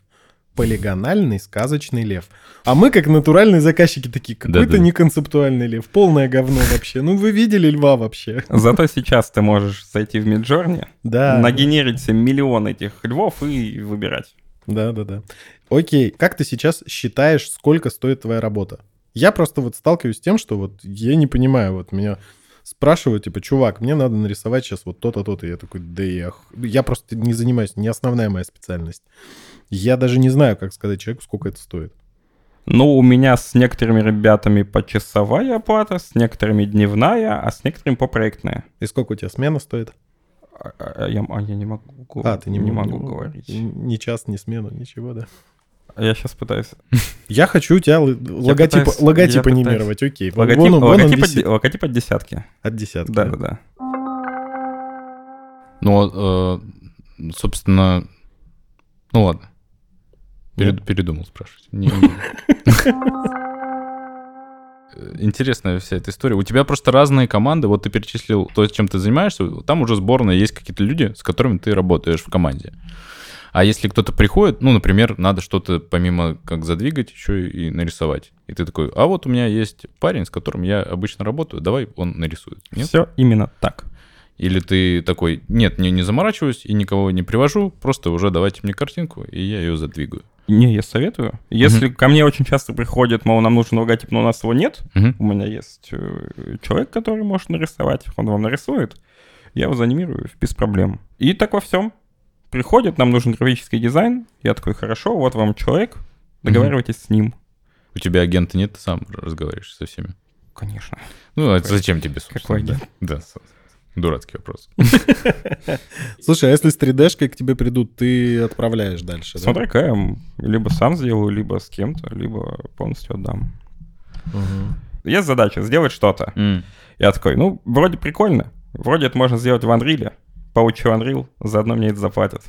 Полигональный сказочный лев. А мы, как натуральные заказчики, такие, какой-то Да-да. неконцептуальный лев. Полное говно вообще. Ну, вы видели льва вообще? Зато сейчас ты можешь зайти в Midjourney, Да. нагенерить себе миллион этих львов и выбирать. Да, да, да. Окей, как ты сейчас считаешь, сколько стоит твоя работа? Я просто вот сталкиваюсь с тем, что вот я не понимаю, вот меня спрашивают, типа, чувак, мне надо нарисовать сейчас вот то-то, то-то. Я такой, да я... х- Я просто не занимаюсь, не основная моя специальность. Я даже не знаю, как сказать человеку, сколько это стоит. Ну, у меня с некоторыми ребятами почасовая оплата, с некоторыми дневная, а с некоторыми попроектная. И сколько у тебя смена стоит? А, а я, а я не могу, А, ты не, не могу м- говорить. Ни час, ни смену, ничего, да? А Я сейчас пытаюсь. [laughs] Я хочу у тебя логотип, пытаюсь- логотип пытаюсь. анимировать, окей. Логотип, вон вон от, логотип десятки. От десятки. Да, да, да. Ну, э, собственно... Ну ладно. Перед- передумал спрашивать. Не- не- [laughs] Интересная вся эта история. У тебя просто разные команды. Вот ты перечислил то, чем ты занимаешься. Там уже сборная, есть какие-то люди, с которыми ты работаешь в команде. А если кто-то приходит, ну, например, надо что-то помимо как задвигать, еще и нарисовать. И ты такой, а вот у меня есть парень, с которым я обычно работаю, давай он нарисует. Нет? Все именно так. Или ты такой, нет, не, не заморачиваюсь и никого не привожу, просто уже давайте мне картинку, и я ее задвигаю. Не, я советую. Если ко мне очень часто приходит, мол, нам нужен логотип, но у нас его нет, Мгм. у меня есть э, человек, который может нарисовать, он вам нарисует, я его заанимирую без проблем. И так во всем. Приходит, нам нужен графический дизайн, я такой, хорошо, вот вам человек, договаривайтесь с ним. У тебя агента нет, ты сам разговариваешь со всеми. Конечно. Ну, а зачем тебе, собственно? какой да? агент? Да, с- дурацкий вопрос. [laughs] Слушай, а если с 3D-шкой к тебе придут, ты отправляешь дальше, да? Смотря какая, либо сам сделаю, либо с кем-то, либо полностью отдам. Есть задача сделать что-то. Я такой, ну, вроде прикольно. Вроде это можно сделать в Unreal. Поучу Unreal, заодно мне это заплатят.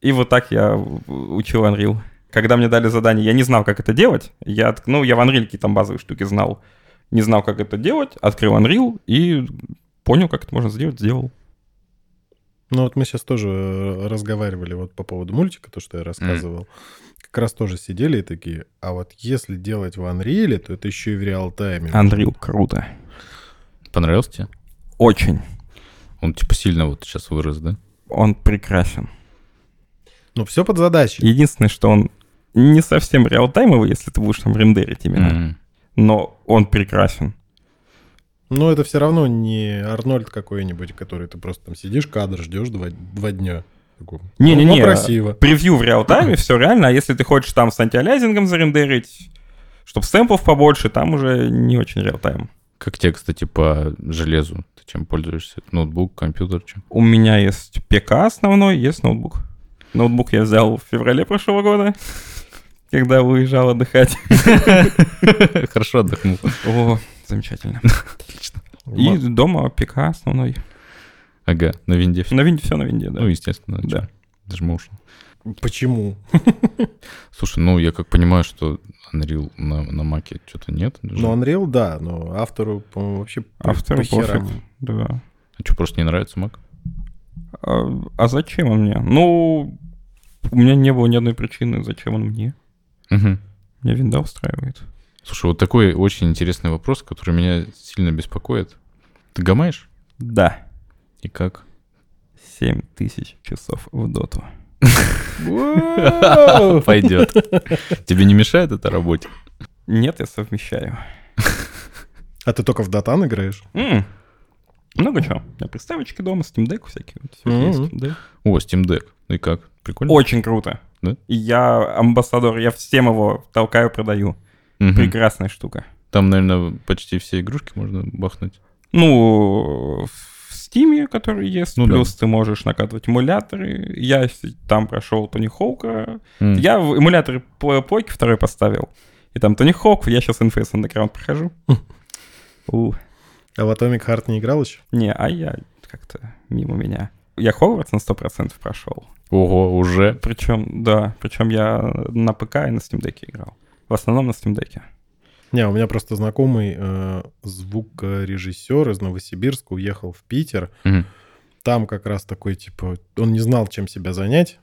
И вот так я учил Unreal. Когда мне дали задание, я не знал, как это делать. Я, ну, я в Unreal там базовые штуки знал. Не знал, как это делать. Открыл Unreal и понял, как это можно сделать, сделал. Ну вот мы сейчас тоже э, разговаривали вот по поводу мультика, то, что я рассказывал. Как раз тоже сидели и такие, а вот если делать в Unreal, то это еще и в реал-тайме. Unreal круто. Понравился тебе? Очень. Он типа сильно вот сейчас вырос, да? Он прекрасен. Ну все под задачей. Единственное, что он не совсем реалтаймовый, если ты будешь там рендерить именно. М. но он прекрасен. Но это все равно не Арнольд какой-нибудь, который ты просто там сидишь, кадр ждешь два, два дня. Не-не-не, Ну, красиво. превью в реал-тайме, все реально, а если ты хочешь там с антиалязингом зарендерить, чтобы сэмплов побольше, там уже не очень реал-тайм. Как тебе, кстати, по железу? Ты чем пользуешься? Ноутбук, компьютер, чем? У меня есть ПК основной, есть ноутбук. Ноутбук я взял в феврале прошлого года, [laughs] когда уезжал отдыхать. [laughs] Хорошо отдохнул. О, замечательно. И Ма- дома ПК основной. Ага, на винде все. На винде все на винде, да. Ну, естественно. Да. Даже. Почему? Слушай, ну, я как понимаю, что Unreal на, на маке что-то нет. даже. Ну, Unreal, да, но автору, по-моему, вообще Автору по херам. пофиг. Да. А что, просто не нравится мак? А, а зачем он мне? Ну, у меня не было ни одной причины, зачем он мне. Мгм. Меня винда устраивает. Слушай, вот такой очень интересный вопрос, который меня сильно беспокоит. Ты гамаешь? Да. И как? 7 тысяч часов в доту. Пойдет. Тебе не мешает это работе? Нет, я совмещаю. А ты только в Датан играешь? Много чего. У меня приставочки дома, Steam Deck всякие. О, Steam Deck. Ну и как? Прикольно? Очень круто. Да? И я амбассадор, я всем его толкаю, продаю. Прекрасная штука. Там, наверное, почти все игрушки можно бахнуть. Ну, Steam, который есть, Ну да. плюс ты можешь накатывать эмуляторы. Я там прошел Тони Хоука. М. Я в эмуляторы по плойке второй поставил. И там Тони Хоук, я сейчас Inface Underground прохожу. [laughs] У, А в Atomic Heart не играл еще? Не, а я как-то мимо меня. Я Хогвартс на 100% прошел. Ого, уже. Причем, да, причем я на ПК и на Steam Deck играл. В основном на Steam Deck. Не, у меня просто знакомый э, звукорежиссер из Новосибирска уехал в Питер. Мгм. Там как раз такой, типа, он не знал, чем себя занять.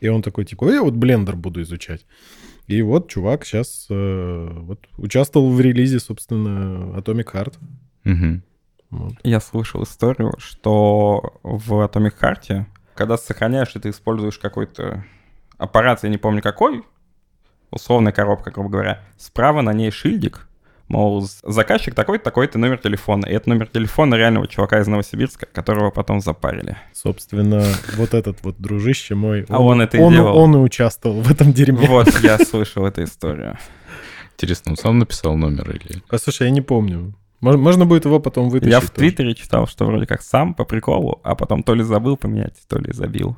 И он такой, типа, я вот блендер буду изучать. И вот чувак сейчас вот участвовал в релизе, собственно, Atomic Heart. Мгм. Вот. Я слышал историю, что в Atomic Heart, когда сохраняешь, и ты используешь какой-то аппарат, я не помню какой, условная коробка, грубо говоря, справа на ней шильдик, мол, заказчик такой-то, такой-то номер телефона. И это номер телефона реального чувака из Новосибирска, которого потом запарили. Собственно, вот этот вот дружище мой. А он это и он, делал. он и участвовал в этом дерьме. Вот, я слышал эту историю. Интересно, он сам написал номер или... А слушай, я не помню. Мож- Можно будет его потом вытащить. Я в. Твиттере читал, что вроде как сам по приколу, а потом то ли забыл поменять, то ли забил.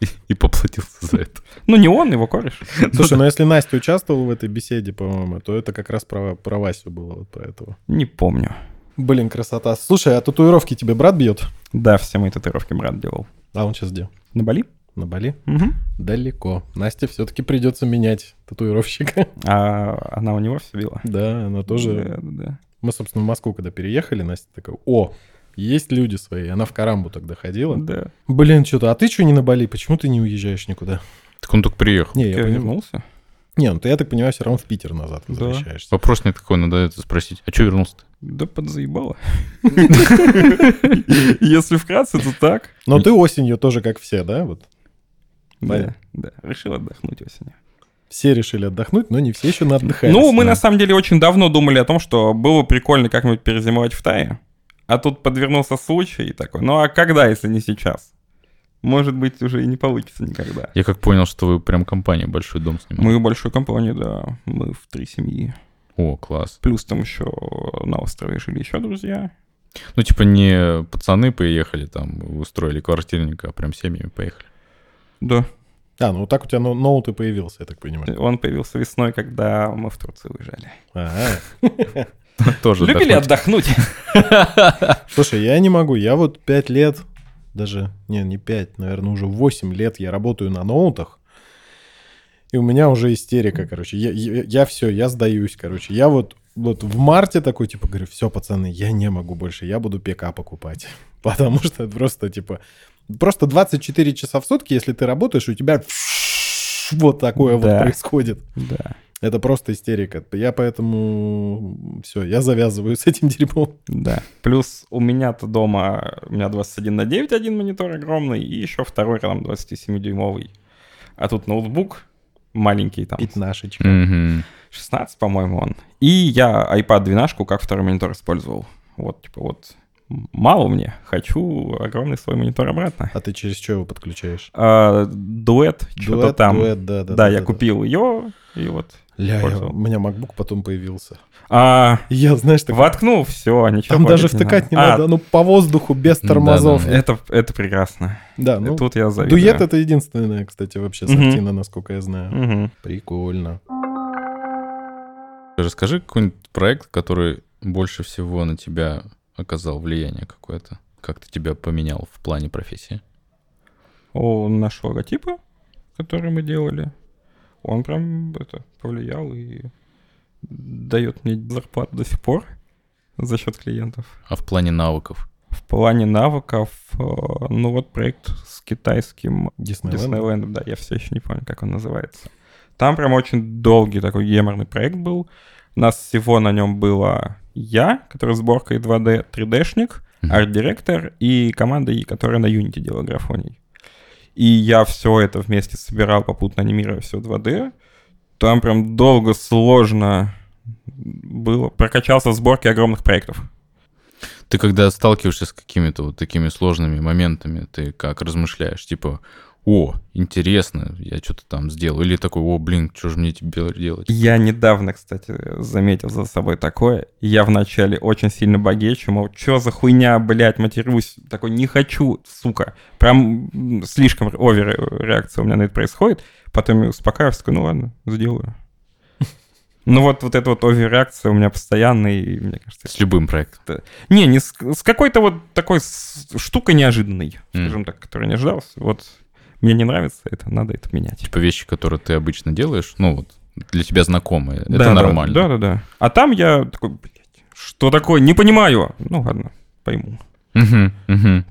[laughs] И, поплатился за это. Ну, не он, его кореш. [laughs] Слушай, ну если Настя участвовала в этой беседе, по-моему, то это как раз про, про Васю было вот про этого. Не помню. Блин, красота. Слушай, а татуировки тебе брат бьет? Да, все мои татуировки брат делал. А он сейчас где? На Бали? На Бали? Мгм. Далеко. Насте все-таки придется менять татуировщика. [laughs] А она у него все била? Да, она тоже... Да, да, да. Мы, собственно, в Москву когда переехали, Настя такая, о, есть люди свои. Она в Карамбу тогда ходила. Да. Блин, что-то, а ты что не на Бали? Почему ты не уезжаешь никуда? Так он только приехал. Не, я Я вернулся? Не, ну ты, я так понимаю, все равно в Питер назад Да. возвращаешься. Вопрос не такой, надо это спросить. А что вернулся-то? Да подзаебало. [laughs] Если вкратце, то так. Но ты осенью тоже, как все, да? Вот Да, да. Решил отдохнуть осенью. все решили отдохнуть, но не все еще отдыхают. Ну, мы на самом деле очень давно думали о том, что было бы прикольно как-нибудь перезимовать в Тае. А тут подвернулся случай и такой. Ну а когда, если не сейчас? Может быть, уже и не получится никогда. Я как понял, что вы прям компания большой дом снимали. Мы большую компанию, да. Мы в три семьи. О, класс. Плюс там еще на острове жили еще друзья. Ну, типа не пацаны поехали там, устроили квартирника, а прям семьями поехали. Да. А, ну вот так у тебя но- ноут и появился, я так понимаю. Он появился весной, когда мы в Турцию уезжали. Ага. [laughs] Тоже Любили отдохнуть. [laughs] Слушай, я не могу. Я вот пять лет, даже, не, не пять, наверное, уже 8 лет я работаю на ноутах. И у меня уже истерика, короче. Я, я, все, я сдаюсь, короче. Я вот, вот в марте такой, типа, говорю, все, пацаны, я не могу больше, я буду ПК покупать. [laughs] Потому что это просто, типа, просто 24 часа в сутки, если ты работаешь, у тебя вот такое Да. вот происходит. Да. Это просто истерика. Я поэтому все, я завязываю [laughs] с этим дерьмом. Да. Плюс у меня-то дома, у меня 21 на 9 один монитор огромный, и еще второй там 27-дюймовый. А тут ноутбук маленький, там Пятнашечка. Мгм. 16, по-моему, он. И я iPad 12 как второй монитор использовал. Вот, типа, вот, мало мне, хочу огромный свой монитор обратно. А ты через что его подключаешь? А, дуэт, что-то Дуэт, там. дуэт, да, да. Да, я да. купил ее, и вот. Ля, я- у меня MacBook потом появился. А, И Я, знаешь, так... воткнул, все, ничего. Там даже втыкать не А, надо, ну по воздуху, без Да, тормозов. да, Это, это прекрасно. Да, ну, Тут я завидую. дуэт это единственное, кстати, вообще Мгм. сортина, насколько я знаю. Мгм. Прикольно. Расскажи какой-нибудь проект, который больше всего на тебя оказал влияние какое-то. Как ты тебя поменял в плане профессии? О, наш логотипы, которые мы делали, он прям это повлиял и дает мне зарплату до сих пор за счет клиентов. А в плане навыков? В плане навыков, э, ну вот проект с китайским Диснейленд. Диснейлендом, да, я все еще не помню, как он называется. Там прям очень долгий такой геморный проект был. У нас всего на нем было я, который сборкой 2D, 3D-шник, Мгм. арт-директор и команда, которая на Unity делала графоний. И я все это вместе собирал, попутно анимируя все 2D. Там прям долго, сложно было. Прокачался в сборке огромных проектов. Ты когда сталкиваешься с какими-то вот такими сложными моментами, ты как размышляешь? Типа, о, интересно, я что-то там сделал. Или такой, о, блин, что же мне теперь делать? Я недавно, кстати, заметил за собой такое. Я вначале очень сильно багечу, мол, что за хуйня, блядь, матерюсь. Такой, не хочу, сука. Прям слишком овер реакция у меня на это происходит. Потом я успокаиваюсь, такой, ну ладно, сделаю. [laughs] Ну вот, вот эта вот овер-реакция у меня постоянная, и мне кажется... С любым проектом. Не, не с, с какой-то вот такой штукой неожиданной, М. скажем так, которая не ожидалась. Вот мне не нравится это, надо это менять. Типа вещи, которые ты обычно делаешь, ну вот, для тебя знакомые. Это Да, да, нормально. Да, да, да. А там я такой, блядь, что такое? Не понимаю. Ну ладно, пойму. Мгм, мгм.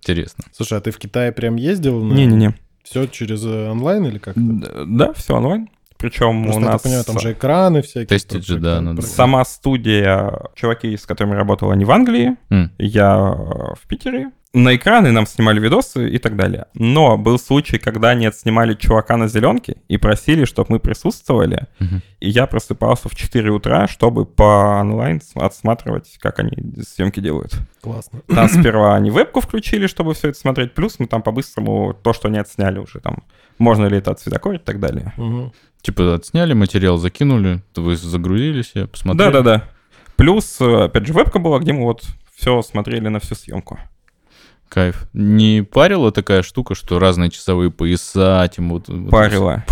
Интересно. Слушай, а ты в Китае прям ездил? на- Не-не-не. Все через э, онлайн или как? Д- Да, все онлайн. Причем Просто у я нас так понимаю, там же экраны всякие. Тестить же, да, надо. проектор. сама студия, чуваки, с которыми работал, они в Англии, М, я э, в Питере. На экраны нам снимали видосы и так далее. Но был случай, когда они отснимали чувака на зеленке и просили, чтобы мы присутствовали. мгм. И я просыпался в 4 утра, чтобы по онлайн отсматривать, как они съемки делают. Классно. Там сперва они вебку включили, чтобы все это смотреть, плюс мы там по-быстрому то, что они отсняли уже, там, можно ли это отцветокорить и так далее. Мгм. Типа отсняли, материал закинули, вы загрузились, я посмотрел. Да-да-да. Плюс, э, опять же, вебка была, где мы вот все смотрели на всю съемку. Кайф. Не парила такая штука, что разные часовые пояса, тем вот... вот Парило.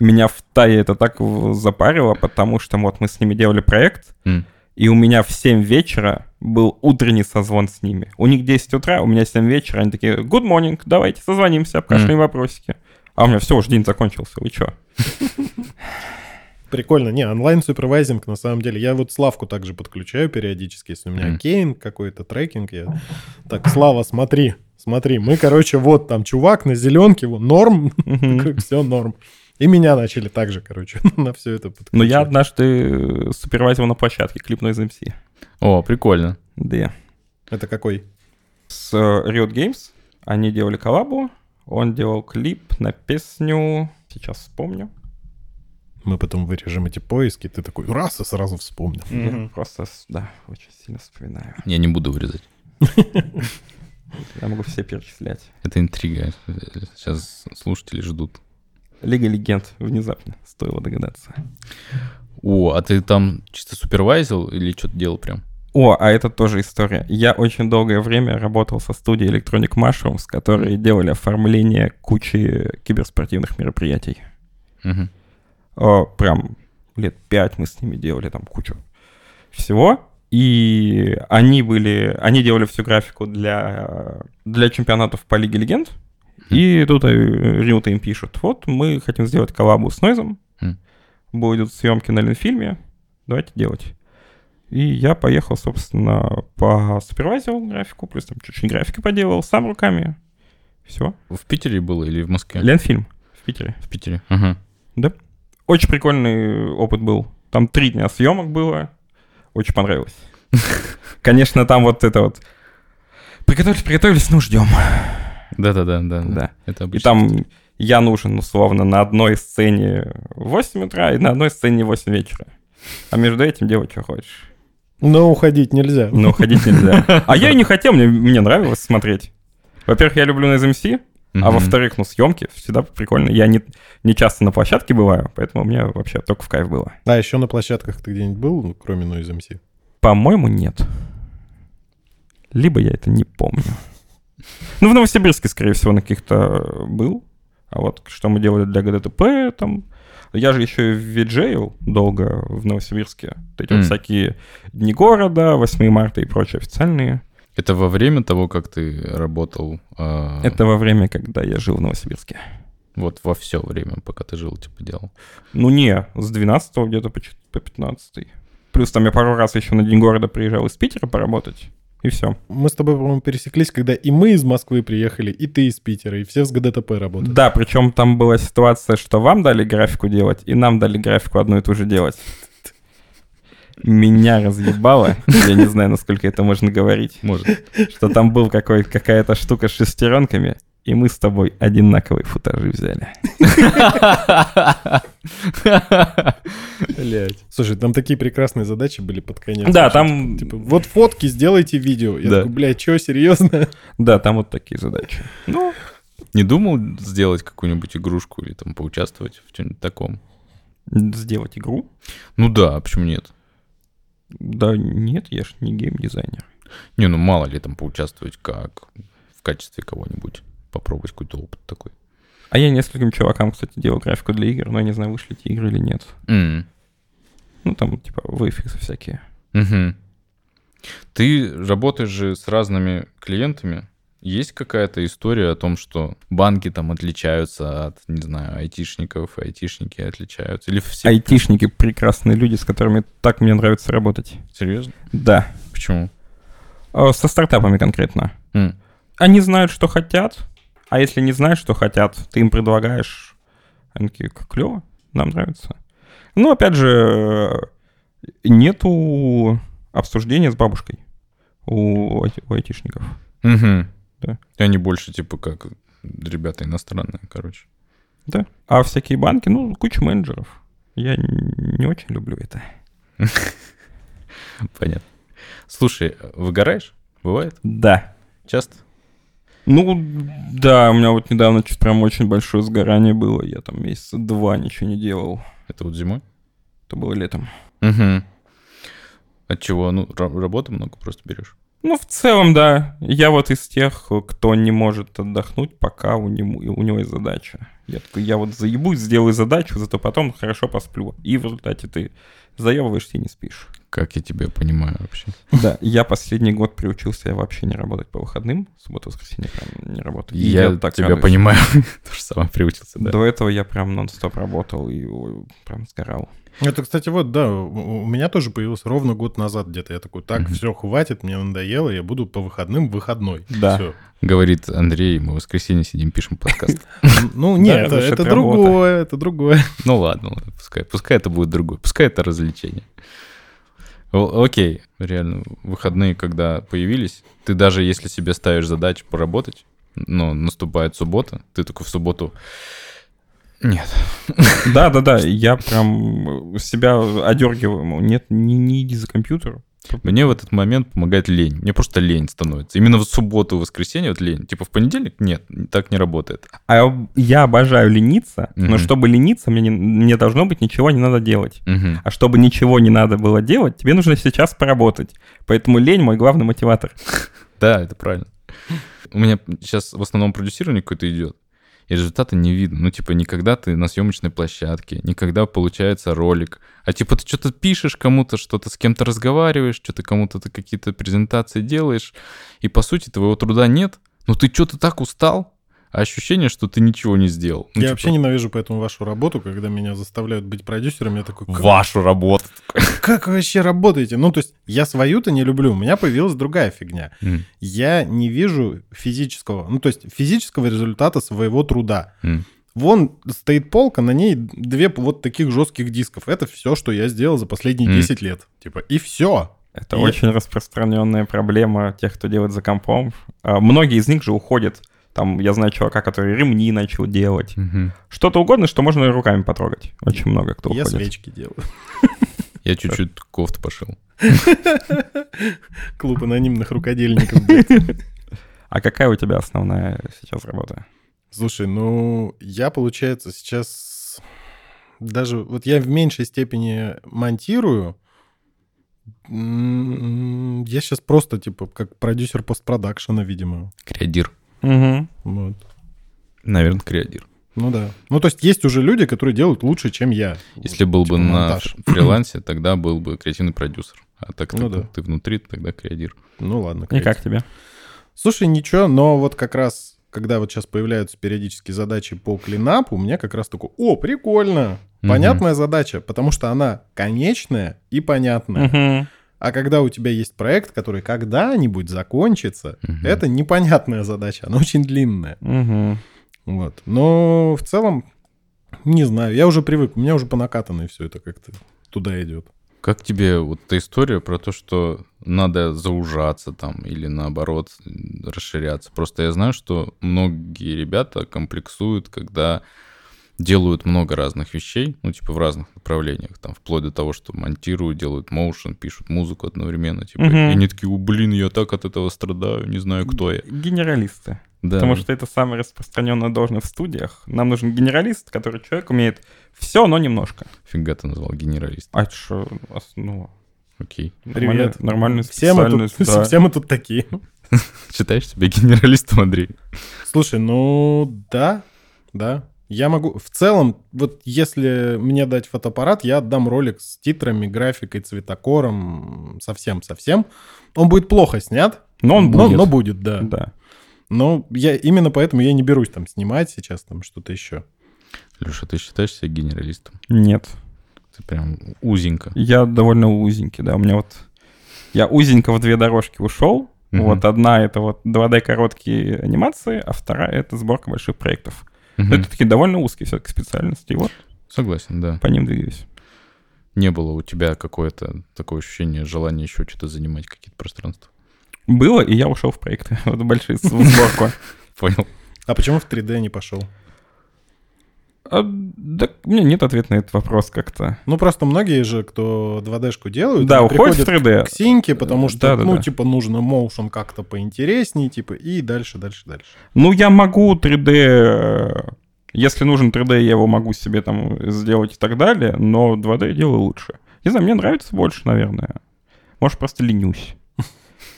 Меня в Тае это так запарило, потому что вот мы с ними делали проект, М. и у меня в 7 вечера был утренний созвон с ними. У них 10 утра, у меня 7 вечера, они такие, good morning, давайте созвонимся, обкашляем вопросики. А у меня все, уже день закончился, вы чё? Прикольно. Не, онлайн-супервайзинг, на самом деле. Я вот Славку также подключаю периодически, если у меня кейн какой-то, трекинг. Я... Так, Слава, смотри, смотри. Мы, короче, вот там чувак на зеленке, вот, норм, [laughs] все норм. И меня начали также, короче, [laughs] на все это подключать. Но я однажды э, супервайзил на площадке клип Noise MC. О, прикольно. Да. Это какой? С э, Riot Games они делали коллабу, он делал клип на песню, сейчас вспомню. Мы потом вырежем эти поиски, ты такой раз и сразу вспомнил. Я просто, да, очень сильно вспоминаю. Я не буду вырезать. [laughs] Я могу все перечислять. Это интрига. Сейчас слушатели ждут. Лига Легенд внезапно, стоило догадаться. О, а ты там чисто супервайзил или что-то делал прям? О, а это тоже история. Я очень долгое время работал со студией Electronic Mushrooms, которые делали оформление кучи киберспортивных мероприятий. Мгм. О, прям лет пять мы с ними делали там кучу всего. И они были, они делали всю графику для, для чемпионатов по Лиге Легенд. И тут Риута им пишут, вот мы хотим сделать коллабу с Нойзом, Мгм. будут съемки на Ленфильме, давайте делать. И я поехал, собственно, по супервайзеру графику, плюс там чуть-чуть графики поделал, сам руками. Все. В Питере было или в Москве? Ленфильм в Питере. В Питере. Ага. Очень прикольный опыт был. Там три дня съемок было. Очень понравилось. [laughs] Конечно, там вот это вот... Приготовились, приготовились, ну ждем. Да-да-да. да. Да. Это И обычно. там я нужен, условно, на одной сцене в 8 утра и на одной сцене в 8 вечера. А между этим делать, что хочешь. Но уходить нельзя. Но уходить нельзя. [laughs] А я и не хотел, мне, мне нравилось смотреть. Во-первых, я люблю на SMC, а Мгм. во-вторых, ну, съемки всегда прикольно. Я не, не часто на площадке бываю, поэтому мне вообще только в кайф было. А еще на площадках ты где-нибудь был, ну, кроме Noise MC? По-моему, нет. Либо я это не помню. Ну, в Новосибирске, скорее всего, на каких-то был. А вот что мы делали для ГДТП, там... Я же еще и виджейл долго в Новосибирске. Вот эти М. вот всякие Дни города, 8 марта и прочие официальные. Это во время того, как ты работал? а, Это во время, когда я жил в Новосибирске. Вот во все время, пока ты жил, типа, делал. Ну не, с 12 где-то по, по 15 Плюс там я пару раз еще на День города приезжал из Питера поработать. И все. Мы с тобой, по-моему, пересеклись, когда и мы из Москвы приехали, и ты из Питера, и все с ГДТП работали. Да, причем там была ситуация, что вам дали графику делать, и нам дали графику одну и ту же делать. Меня разъебало, я не знаю, насколько это можно говорить, Может. что там был какой, какая-то штука с шестеренками, и мы с тобой одинаковые футажи взяли. Блять. Слушай, там такие прекрасные задачи были под конец. Да, там- Типа, вот фотки, сделайте видео. Я Да. такой, блядь, что, серьезно? Да, там вот такие задачи. Ну, Не думал сделать какую-нибудь игрушку или там поучаствовать в чем-нибудь таком? сделать игру? Ну да, а почему нет? Да нет, я ж не геймдизайнер. Не, ну мало ли там поучаствовать как в качестве кого-нибудь. Попробовать какой-то опыт такой. А я нескольким чувакам, кстати, делал графику для игр, но я не знаю, вышли эти игры или нет. М, Ну, там, типа, VFX всякие. мгм. Ты работаешь же с разными клиентами. Есть какая-то история о том, что банки там отличаются от, не знаю, айтишников, айтишники отличаются? Или все... Айтишники прекрасные люди, с которыми так мне нравится работать. Серьезно? Да. Почему? А, Со стартапами конкретно. М, Они знают, что хотят, а если не знают, что хотят, ты им предлагаешь, они такие, клево, нам нравится. Ну, опять же, э, нету обсуждения с бабушкой у, у айтишников. мгм. Да. И Они больше типа как ребята иностранные, короче. Да. А всякие банки, ну, куча менеджеров. Я не очень люблю это. [laughs] Понятно. Слушай, выгораешь? Бывает? Да. Часто? Ну, да, у меня вот недавно что-то прям очень большое сгорание было. Я там месяца два ничего не делал. Это вот зимой? Это было летом. Угу. От чего? Ну, ра- работы много просто берешь. Ну, в целом, да. Я вот из тех, кто не может отдохнуть, пока у него, у него есть задача. Я такой, я вот заебусь, сделаю задачу, зато потом хорошо посплю. И в результате ты заебываешься и не спишь. Как я тебя понимаю вообще? Да, я последний год приучился вообще не работать по выходным. Суббота, воскресенье прям не работаю. И Я, так тебя радуюсь. понимаю. [laughs] То же самое приучился, да. До этого я прям нон-стоп работал и ой, прям сгорал. Это, кстати, вот, да, у меня тоже появился ровно год назад где-то. Я такой, так, Мгм. все, хватит, мне надоело, я буду по выходным выходной. Да. Всё. Говорит Андрей, мы в воскресенье сидим, пишем подкаст. [laughs] Ну, нет, Да, это, другое, это другое. [laughs] Ну ладно, пускай, пускай это будет другое, пускай это развлечение. Окей, реально, выходные, когда появились, ты даже если себе ставишь задачу поработать, но наступает суббота, ты такой в субботу... Нет. Да, да, да. [laughs] Я прям себя одергиваю. Нет, не, не иди за компьютер. Мне в этот момент помогает лень. Мне просто лень становится. Именно в субботу, воскресенье вот лень. Типа в понедельник? Нет, так не работает. А я обожаю лениться, но Мгм. чтобы лениться, мне, не- мне должно быть ничего не надо делать. Мгм. А чтобы ничего не надо было делать, тебе нужно сейчас поработать. Поэтому лень мой главный мотиватор. [laughs] Да, это правильно. У меня сейчас в основном продюсирование какое-то идет, и результата не видно. Ну, типа, никогда ты на съемочной площадке, никогда получается ролик. А типа ты что-то пишешь кому-то, что-то с кем-то разговариваешь, что-то кому-то какие-то презентации делаешь, и по сути твоего труда нет, но ты что-то так устал, ощущение, что ты ничего не сделал. Ну, я типа, вообще ненавижу поэтому вашу работу, когда меня заставляют быть продюсером. Я такой, как, Вашу работу. как вы вообще работаете? Ну, то есть я свою-то не люблю, у меня появилась другая фигня. М, Я не вижу физического, ну, то есть физического результата своего труда. м. Вон стоит полка, на ней две вот таких жестких дисков. Это все, что я сделал за последние Мгм. 10 лет. Типа, и все. Это Я- очень распространенная проблема тех, кто делает за компом. А, Многие из них же уходят. Там, я знаю чувака, который ремни начал делать. Мгм. Что-то угодно, что можно руками потрогать. Очень много кто Я уходит. свечки делаю. Я чуть-чуть кофту пошил. [laughs] Клуб анонимных рукодельников. А какая у тебя основная сейчас работа? Слушай, ну, я, получается, сейчас даже... Вот я в меньшей степени монтирую. Я сейчас просто, типа, как продюсер постпродакшена, видимо. Креадир. Угу. Вот. Наверное, креадир. Ну да. Ну, то есть есть уже люди, которые делают лучше, чем я. Если был Типа бы на монтаж. ф- фрилансе, тогда был бы креативный продюсер. А так Ну ты, да. ты внутри, тогда креадир. Ну ладно. И креатив. как тебе? Слушай, ничего, но вот как раз, когда вот сейчас появляются периодически задачи по клинапу, у меня как раз такой, о, прикольно, понятная задача, потому что она конечная и понятная. Мгм. А когда у тебя есть проект, который когда-нибудь закончится, Мгм. это непонятная задача, она очень длинная. Мгм. Вот. Но в целом, не знаю, я уже привык, у меня уже по накатанной все это как-то туда идет. Как тебе вот эта история про то, что надо заужаться там или наоборот расширяться? Просто я знаю, что многие ребята комплексуют, когда делают много разных вещей, ну, типа в разных направлениях, там, вплоть до того, что монтируют, делают моушен, пишут музыку одновременно, типа, Мгм. и они такие, «О, блин, я так от этого страдаю, не знаю, кто я. Генералисты. Да. Потому что это самая распространенная должность в студиях. Нам нужен генералист, который человек умеет все, но немножко. Фига ты назвал генералист. А это что, ну, Окей. Привет. нормальная [laughs] Все мы, тут, [laughs] да. все мы тут такие. [laughs] Считаешь себя генералистом, Андрей? Слушай, ну да, да. Я могу... В целом, вот если мне дать фотоаппарат, я отдам ролик с титрами, графикой, цветокором, совсем-совсем. Он будет плохо снят. Но он но- будет. Но, будет, да. Да. Но я, именно поэтому я не берусь там снимать сейчас там что-то еще. Леша, ты считаешь себя генералистом? Нет. Ты прям узенько. Я довольно узенький, да. У меня вот... Я узенько в две дорожки ушел. Мгм. Вот одна это вот 2D короткие анимации, а вторая это сборка больших проектов. Мгм. Но это такие довольно узкие все-таки специальности. И вот Согласен, да. по ним двигаюсь. Не было у тебя какое-то такое ощущение, желание еще что-то занимать, какие-то пространства? Было, и я ушел в проекты. [laughs] Вот большие сборку. Понял. А почему в 3D не пошел? А, да, у меня нет ответа на этот вопрос как-то. Ну, просто многие же, кто 2D-шку делают, Да, они уходит в приходят 3D. к синьке, потому что, Да-да-да. ну, типа, нужно моушен как-то поинтереснее, типа, и дальше, дальше, дальше. Ну, я могу 3D... э, Если нужен 3D, я его могу себе там сделать и так далее, но 2D я делаю лучше. Не знаю, мне нравится больше, наверное. Может, просто ленюсь. [laughs]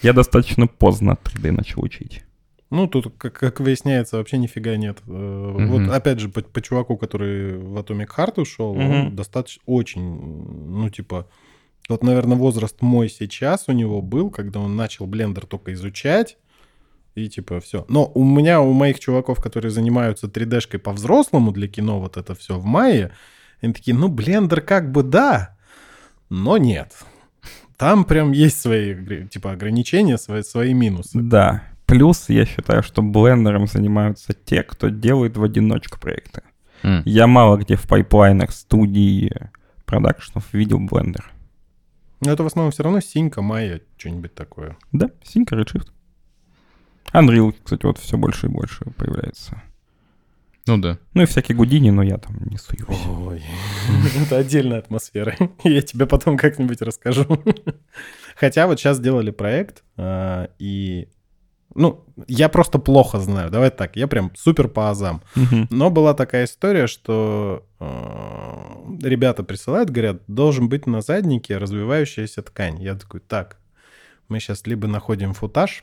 Я достаточно поздно 3D начал учить. Ну, тут, как, как выясняется, вообще нифига нет. Э, Вот, опять же, по, по чуваку, который в Atomic Heart ушел, он Мгм. достаточно, очень, ну, типа, вот, наверное, возраст мой сейчас у него был, когда он начал блендер только изучать, и типа все. Но у меня, у моих чуваков, которые занимаются 3D-шкой по-взрослому для кино, вот это все в мае, они такие, ну, блендер как бы да, но нет. Там прям есть свои, типа, ограничения, свои, свои минусы. Да. Плюс я считаю, что блендером занимаются те, кто делает в одиночку проекты. М. Я мало где в пайплайнах студии продакшенов видел блендер. Но это в основном все равно синька, майя, что-нибудь такое. Да, Синька, Redshift. Unreal, кстати, вот все больше и больше появляется. Ну да. Ну и всякие Гудини, но я там не суюсь. Ой, [laughs] это отдельная атмосфера. [laughs] Я тебе потом как-нибудь расскажу. [laughs] Хотя вот сейчас сделали проект, а, и... Ну, я просто плохо знаю. Давай так, я прям супер по азам. Но была такая история, что э, ребята присылают, говорят, должен быть на заднике развивающаяся ткань. Я такой, так, мы сейчас либо находим футаж,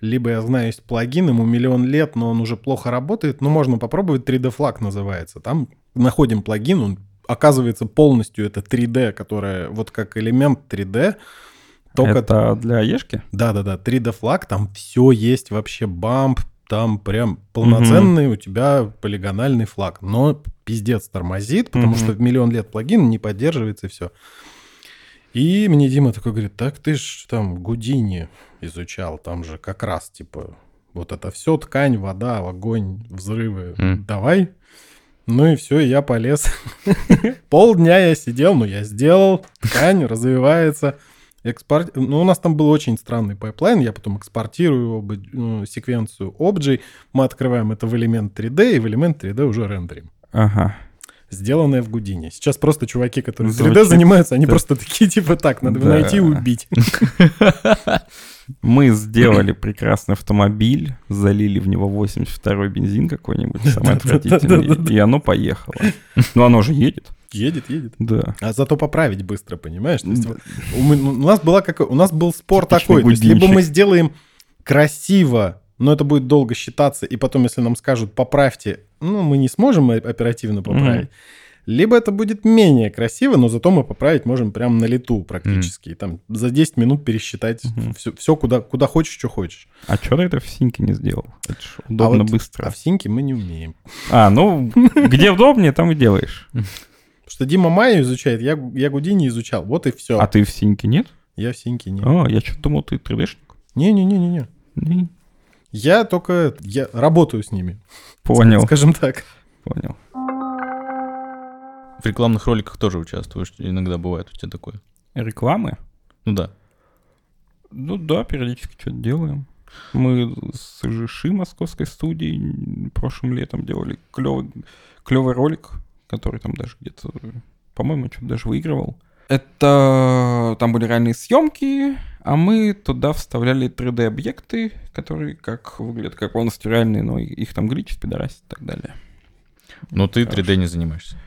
либо я знаю, есть плагин, ему миллион лет, но он уже плохо работает, но можно попробовать 3D флаг называется. Там находим плагин, он оказывается полностью это 3D, которое вот как элемент 3D, только Это для Ешки? да-да-да, 3D флаг, там все есть вообще, бамп, там прям полноценный у тебя полигональный флаг. Но пиздец тормозит, потому Мгм. что в миллион лет плагин не поддерживается и все. И мне Дима такой говорит, так ты ж там Гудини изучал, там же как раз типа вот это все, ткань, вода, огонь, взрывы, М. давай. Ну и все, я полез. [laughs] Полдня я сидел, ну я сделал, ткань развевается. Экспорт... Ну, у нас там был очень странный pipeline, я потом экспортирую бы- ну, секвенцию Obj, мы открываем это в элемент 3D, и в элемент 3D уже рендерим. Ага. сделанное в Гудине. Сейчас просто чуваки, которые 3D Звучит, занимаются, они да. [laughs] просто такие, типа, так, надо Да. найти и убить. [laughs] Мы сделали прекрасный автомобиль, залили в него 82-й бензин какой-нибудь, [laughs] самый отвратительный, и оно поехало. Но оно же едет. Едет, едет. Да. А зато поправить быстро, понимаешь? То есть вот у, нас была какой, у нас был спор Типичный такой, то есть либо мы сделаем красиво, но это будет долго считаться, и потом, если нам скажут поправьте, ну мы не сможем оперативно поправить. Либо это будет менее красиво, но зато мы поправить можем прям на лету практически. И Там за 10 минут пересчитать Мгм. все, куда, куда хочешь, что хочешь. А что ты это в синке не сделал? Это ж удобно, вот- быстро. А в синке мы не умеем. А, ну, [laughs] где удобнее, там и делаешь. Потому что Дима Майю изучает, я, я Гудини изучал. Вот и все. А ты в синке нет? Я в синке не. О, я что-то думал, ты 3D-шник. Не-не-не-не-не. Не, Я только я работаю с ними. Понял, Скажем так. понял. В рекламных роликах тоже участвуешь. Иногда бывает у тебя такое. Рекламы? Ну да. Ну да, периодически что-то делаем. Мы с ЖШИ московской студии прошлым летом делали клевый, клевый ролик, который там даже где-то, по-моему, что-то даже выигрывал. Это там были реальные съемки, а мы туда вставляли 3D-объекты, которые как выглядят как полностью реальные, но их там гличит, пидорасит и так далее. Но ты Хорошо. 3D не занимаешься.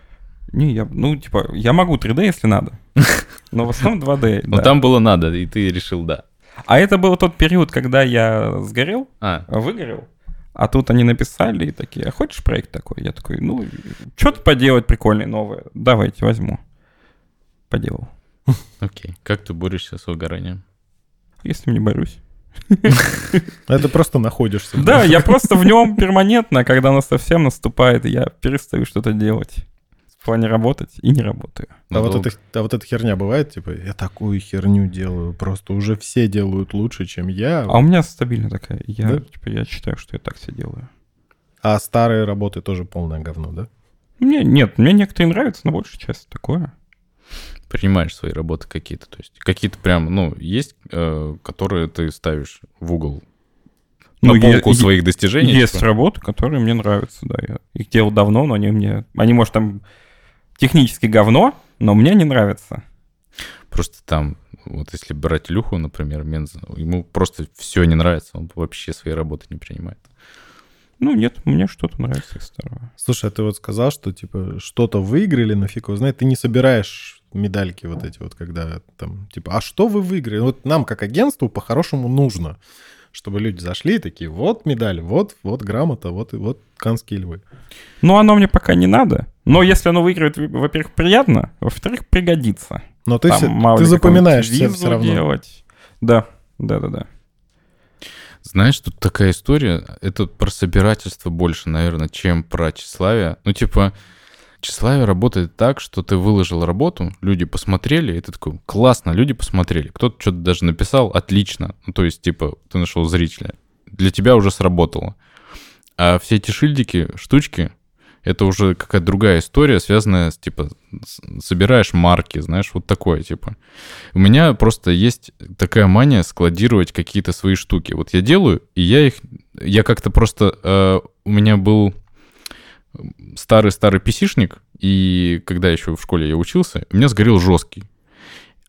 Не, я, ну, типа, я могу 3D, если надо. [laughs] Но в основном 2D, Но да. там было надо, и ты решил да. А это был тот период, когда я сгорел, А, выгорел, а тут они написали и такие, а хочешь проект такой? Я такой, ну, что-то поделать прикольное, новое. Давайте, возьму. Поделал. [laughs] окей. Как ты борешься с выгоранием? Если не борюсь. [laughs] Это просто находишься. Да, я просто в нем перманентно, когда оно совсем наступает, я перестаю что-то делать. В плане работать и не работаю. А вот, эта, а вот эта херня бывает, типа, я такую херню делаю, просто уже все делают лучше, чем я, А у меня стабильно такая. Я, Да? типа, я считаю, что я так все делаю. а старые работы тоже полное говно, да? Мне, нет, мне некоторые нравятся, но большая часть такое. Принимаешь свои работы какие-то. То есть какие-то прям, ну, есть, э, которые ты ставишь в угол Ну, на е- полку е- своих достижений. Есть типа. работы, которые мне нравятся, да. Я их делал давно, но они мне... Они, может, там технически говно, но мне не нравятся. Просто там, вот если брать Люху, например, Менза, ему просто все не нравится, он вообще свои работы не принимает. Ну, нет, мне что-то нравится из старого. Слушай, а ты вот сказал, что, типа, что-то выиграли, но фиг его знает, ты не собираешь медальки вот эти вот, когда там, типа, а что вы выиграли? Вот нам, как агентству, по-хорошему нужно, чтобы люди зашли и такие, вот медаль, вот, вот грамота, вот, и вот канские львы. Ну, оно мне пока не надо. Но если оно выиграет, во-первых, приятно, во-вторых, пригодится. Но ты, Там, все- мало ты запоминаешь все, все равно. делать. Да, да-да-да. Знаешь, тут такая история, это про собирательство больше, наверное, чем про тщеславие. Ну, типа, тщеславие работает так, что ты выложил работу, люди посмотрели, и ты такой, классно, люди посмотрели. Кто-то что-то даже написал, отлично. Ну, то есть, типа, ты нашел зрителя. Для тебя уже сработало. А все эти шильдики, штучки, это уже какая-то другая история, связанная с, типа, собираешь марки, знаешь, вот такое, типа. У меня просто есть такая мания складировать какие-то свои штуки. Вот я делаю, и я их... Я как-то просто... э, у меня был старый-старый писишник, и когда еще в школе я учился, у меня сгорел жесткий.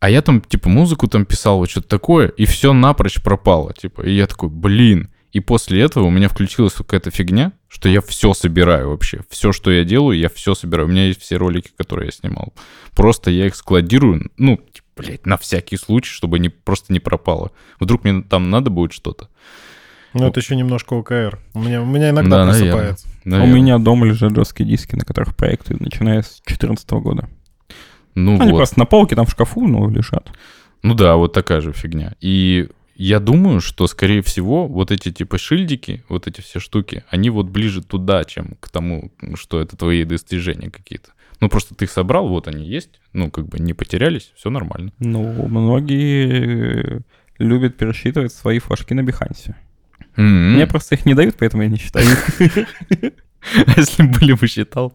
А я там, типа, музыку там писал, вот что-то такое, и все напрочь пропало, типа. И я такой, блин. И после этого у меня включилась какая-то фигня, что я все собираю вообще. Все, что я делаю, я все собираю. У меня есть все ролики, которые я снимал. Просто я их складирую, ну, типа, блядь, на всякий случай, чтобы не, просто не пропало. Вдруг мне там надо будет что-то. Ну, это еще немножко ОКР. У меня, у меня иногда Да, наверное. просыпается. У Наверное. меня дома лежат жесткие диски, на которых проекты, начиная с 2014 года. Ну Они вот. просто на полке, там в шкафу, но лежат. Ну да, вот такая же фигня. И я думаю, что, скорее всего, вот эти типа шильдики, вот эти все штуки, они вот ближе туда, чем к тому, что это твои достижения какие-то. Ну, просто ты их собрал, вот они есть, ну, как бы не потерялись, все нормально. Ну, многие любят пересчитывать свои флажки на Бихансе. М-м. Мне просто их не дают, поэтому я не считаю. А [laughs] [laughs] если были бы считал?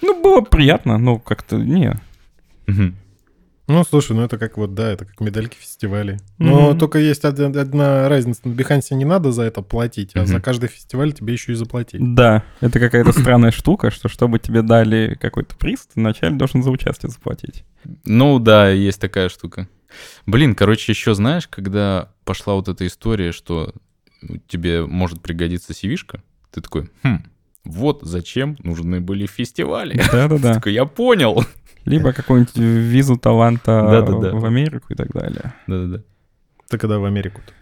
Ну, было приятно, но как-то не. Ну, слушай, ну это как вот, да, это как медальки фестивалей. Но Мгм. только есть одна, одна разница. На Behance не надо за это платить, а Мгм. за каждый фестиваль тебе еще и заплатить. Да, это какая-то [clears throat] странная штука, что чтобы тебе дали какой-то приз, ты вначале должен за участие заплатить. Ну да, есть такая штука. Блин, короче, еще знаешь, когда пошла вот эта история, что тебе может пригодиться CV-шка, ты такой, хм, вот зачем нужны были фестивали. Да-да-да. [laughs] Такой, я понял. Либо какую-нибудь визу таланта в Америку и так далее. Да-да-да. Ты когда в Америку-то?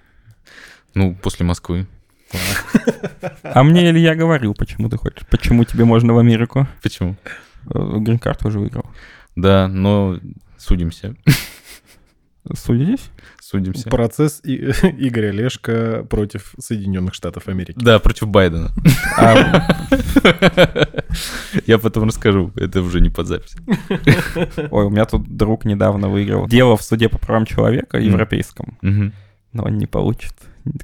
Ну, после Москвы. А мне Илья говорил, почему ты хочешь, почему тебе можно в Америку. Почему? Э, Грин-карт уже выиграл. Да, но судимся. Судитесь? Судимся. Процесс И- [laughs] Игоря Лешка против Соединенных Штатов Америки. Да, против Байдена. А, [laughs] Я потом расскажу, это уже не под запись. [laughs] ой, у меня тут друг недавно выиграл дело в суде по правам человека европейском, но он не получит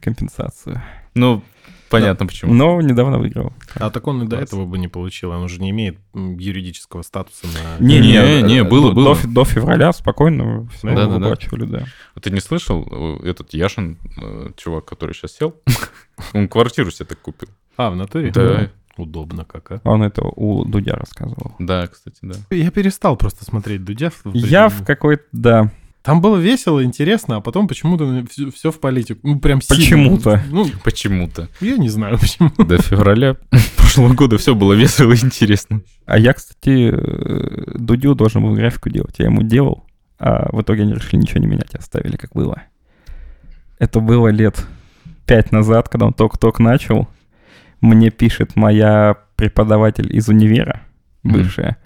компенсацию. Ну, понятно почему. Но недавно выиграл. А так он и до этого бы не получил. Он уже не имеет юридического статуса на... Не, не, не, э, было, до, было. До, до февраля спокойно все Да-да-да. выплачивали, да. Ты не слышал, э, этот Яшин, э, чувак, который сейчас сел, он квартиру себе так купил. А, в натуре? Да. Удобно как, а? Он это у Дудя рассказывал. Да, кстати, да. Я перестал просто смотреть Дудя. в- Я в какой-то, да, Там было весело, интересно, а потом почему-то все, в политику. Ну, прям сильно. Почему-то. Ну, Почему-то. я не знаю [laughs] почему. До февраля прошлого года все было весело и интересно. А я, кстати, э, Дудю должен был графику делать. Я ему делал, а в итоге они решили ничего не менять, оставили как было. Это было лет пять назад, когда он только-только начал. Мне пишет моя преподаватель из универа, бывшая.